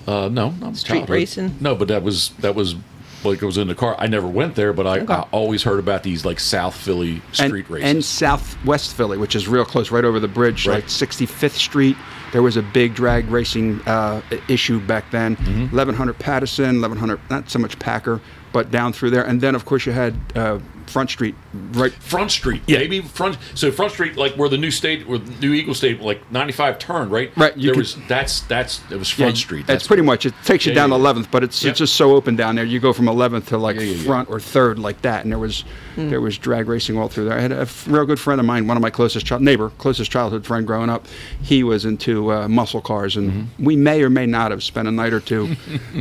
Uh, no, not Street childhood. racing? No, but that was that was like it was in the car. I never went there, but I, Okay. I always heard about these like South Philly and, street races. and Southwest Philly, which is real close, right over the bridge, Right. like 65th Street. There was a big drag racing uh, issue back then. Mm-hmm. 1100 Pattison, 1100, not so much Packer, but down through there. And then, of course, you had uh, Front Street, right? Front Street, yeah. maybe front. So Front Street, like where the new state, where the new Eagle State, like ninety five turn, right? Right, you there could- was that's that's it was Front Street. That's pretty much it. Takes you Yeah, down yeah, yeah. 11th, but it's, Yep. it's just so open down there. You go from 11th to like Yeah, yeah, yeah. front or third like that, and there was there was drag racing all through there. I had a real good friend of mine, one of my closest child neighbor, closest childhood friend growing up. He was into uh, muscle cars, and Mm-hmm. we may or may not have spent a night or two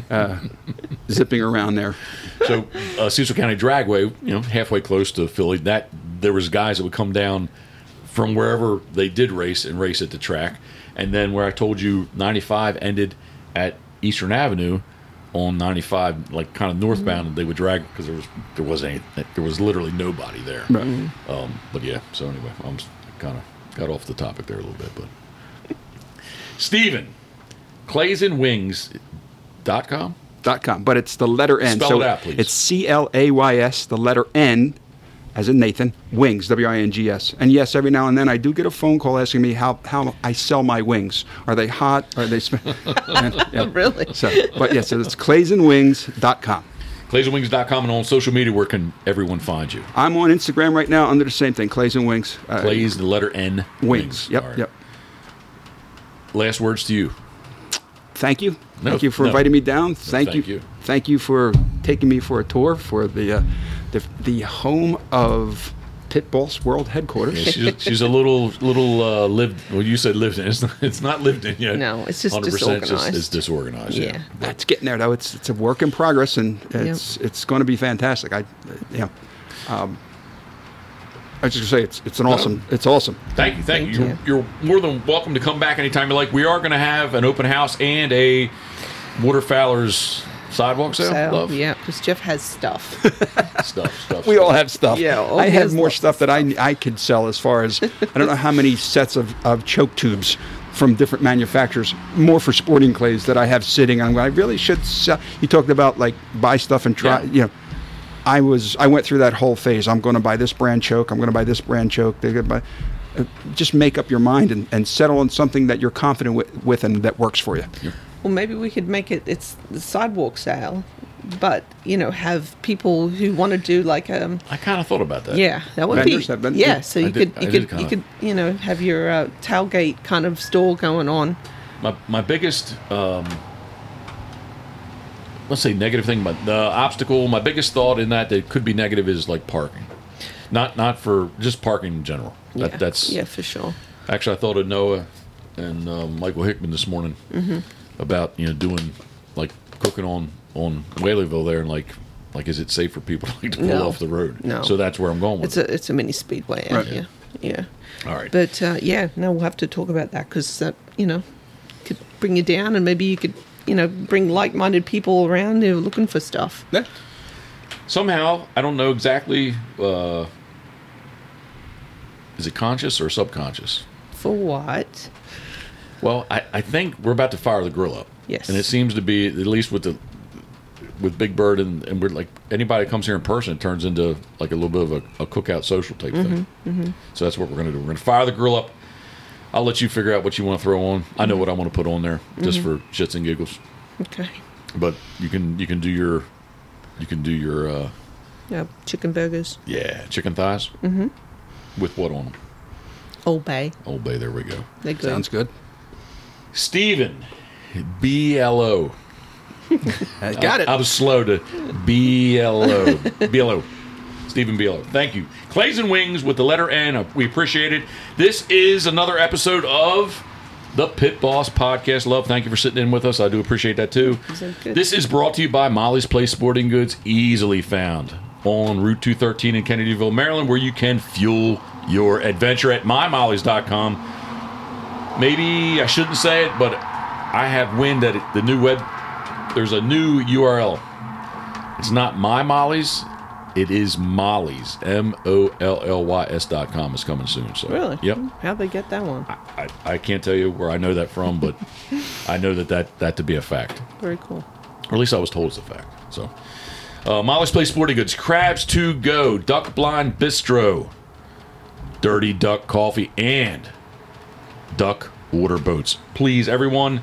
uh, [laughs] zipping around there. So uh, Cecil County Dragway, you know, halfway close to Philly. That there was guys that would come down from wherever they did race and race at the track, and then where I told you ninety five ended at Eastern Avenue on ninety five, like kind of northbound, and they would drag because there was there was any there was literally nobody there. Um, but yeah, so anyway, I'm kind of got off the topic there a little bit, but. Stephen, Clays and Wings Dot com, but it's the letter N. Spell so it out, please. It's C L A Y S, the letter N, as in Nathan, wings, W I N G S. And yes, every now and then I do get a phone call asking me how, how I sell my wings. Are they hot? Are they? Sm- [laughs] and, yeah. Really? So, but yes, so it's claysandwings.com. Claysandwings.com and on social media, where can everyone find you? I'm on Instagram right now under the same thing, Clays and Wings. Uh, Clays, the letter N. Wings. Yep, All right. yep. Last words to you. Thank you. No, thank you for no. inviting me down. Thank, thank you. you. Thank you for taking me for a tour for the uh, the, the home of Pitboss world Yeah, headquarters. she's, she's a little, little uh, lived. Well, you said lived in. It's not, it's not lived in yet. No, it's just 100%, It's, disorganized. it's disorganized. Yeah. Yeah. That's getting there though. It's it's a work in progress and it's it's going to be fantastic. I yeah. Um, I was just gonna say it's it's an awesome it's awesome. Thank you, thank, Thank you. you. You're, you're more than welcome to come back anytime you like. We are going to have an open house and a Waterfowler's sidewalk sale. So, love yeah, because Jeff has stuff. [laughs] stuff, stuff. We stuff. all have stuff. Yeah, all I have more lots stuff that I I could sell as far as I don't know how many sets of, of choke tubes from different manufacturers, more for sporting clays that I have sitting. I'm I really should sell. You talked about like buy stuff and try. Yeah. You know, I was I went through that whole phase. I'm going to buy this brand choke. I'm going to buy this brand choke. They're gonna buy. uh, Just make up your mind and, and settle on something that you're confident with, with and that works for you. well, maybe we could make it. It's the sidewalk sale, but you know, have people who want to do like um. I kind of thought about that. Yeah, that would Vendors be. have been- yeah, so I you did- could you I could kinda- you could you know have your uh, tailgate kind of store going on. My my biggest um, let's say negative thing, but the obstacle. My biggest thought in that that could be negative is like parking. Not not for just parking in general. That, yeah, That's yeah for sure. Actually, I thought of Noah and um, Michael Hickman this morning Mm-hmm. about you know doing like cooking on on Whaleyville there and like like is it safe for people like, to pull No. off the road? No. So that's where I'm going with It's it. a it's a mini speedway out Right. here. Yeah. All right. But uh, yeah, no, we'll have to talk about that because that you know could bring you down, and maybe you could you know bring like-minded people around who are looking for stuff. Yeah. Somehow I don't know exactly. Uh, is it conscious or subconscious? For what? Well, I, I think we're about to fire the grill up. Yes. And it seems to be at least with the with Big Bird and, and we're like anybody that comes here in person it turns into like a little bit of a, a cookout social type thing. Mm-hmm, So that's what we're gonna do. We're gonna fire the grill up. I'll let you figure out what you want to throw on. I know what I want to put on there just for shits and giggles. Okay. But you can you can do your you can do your uh, Yeah, chicken burgers, yeah chicken thighs mm-hmm. with what on them? Old Bay. Old Bay. There we go. They're good. Sounds good. Stephen, Biello. [laughs] Got it. I was slow to Biello. Biello. Stephen Biello. Thank you. Clays and Wings with the letter N. We appreciate it. This is another episode of the Pit Boss Podcast. Love, thank you for sitting in with us. I do appreciate that too. This is brought to you by Molly's Place Sporting Goods, easily found on Route 213 in Kennedyville, Maryland, where you can fuel your adventure at mymollys.com. Maybe I shouldn't say it, but I have wind that the new web, there's a new URL. It's not my Molly's, it is Molly's. M O L L Y S dot com is coming soon. So Really? Yep. How'd they get that one? I, I can't tell you where I know that from, but [laughs] I know that, that that to be a fact. Very cool. Or at least I was told it's a fact. So, uh, Molly's Place Sporting Goods, Crabs to Go, Duck Blind Bistro, Dirty Duck Coffee, and Duck Water Boats. Please, everyone,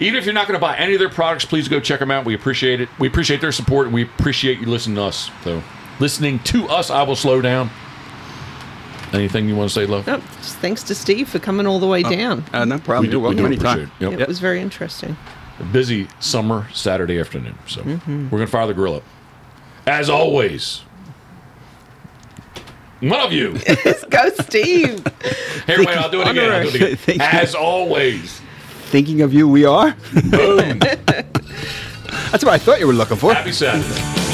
even if you're not going to buy any of their products, please go check them out. We appreciate it. We appreciate their support, and we appreciate you listening to us. So, listening to us, I will slow down. Anything you want to say, love? No, thanks to Steve for coming all the way down. Uh, no problem. We do- we welcome do anytime. appreciate it. Yep. It was very interesting. a busy summer Saturday afternoon. So we're gonna fire the grill up. As always. One of you. [laughs] Go, Steve. Here, wait, I'll do it again. I'll do it again. [laughs] As always. Thinking of you, we are. Boom. [laughs] That's what I thought you were looking for. Happy Saturday.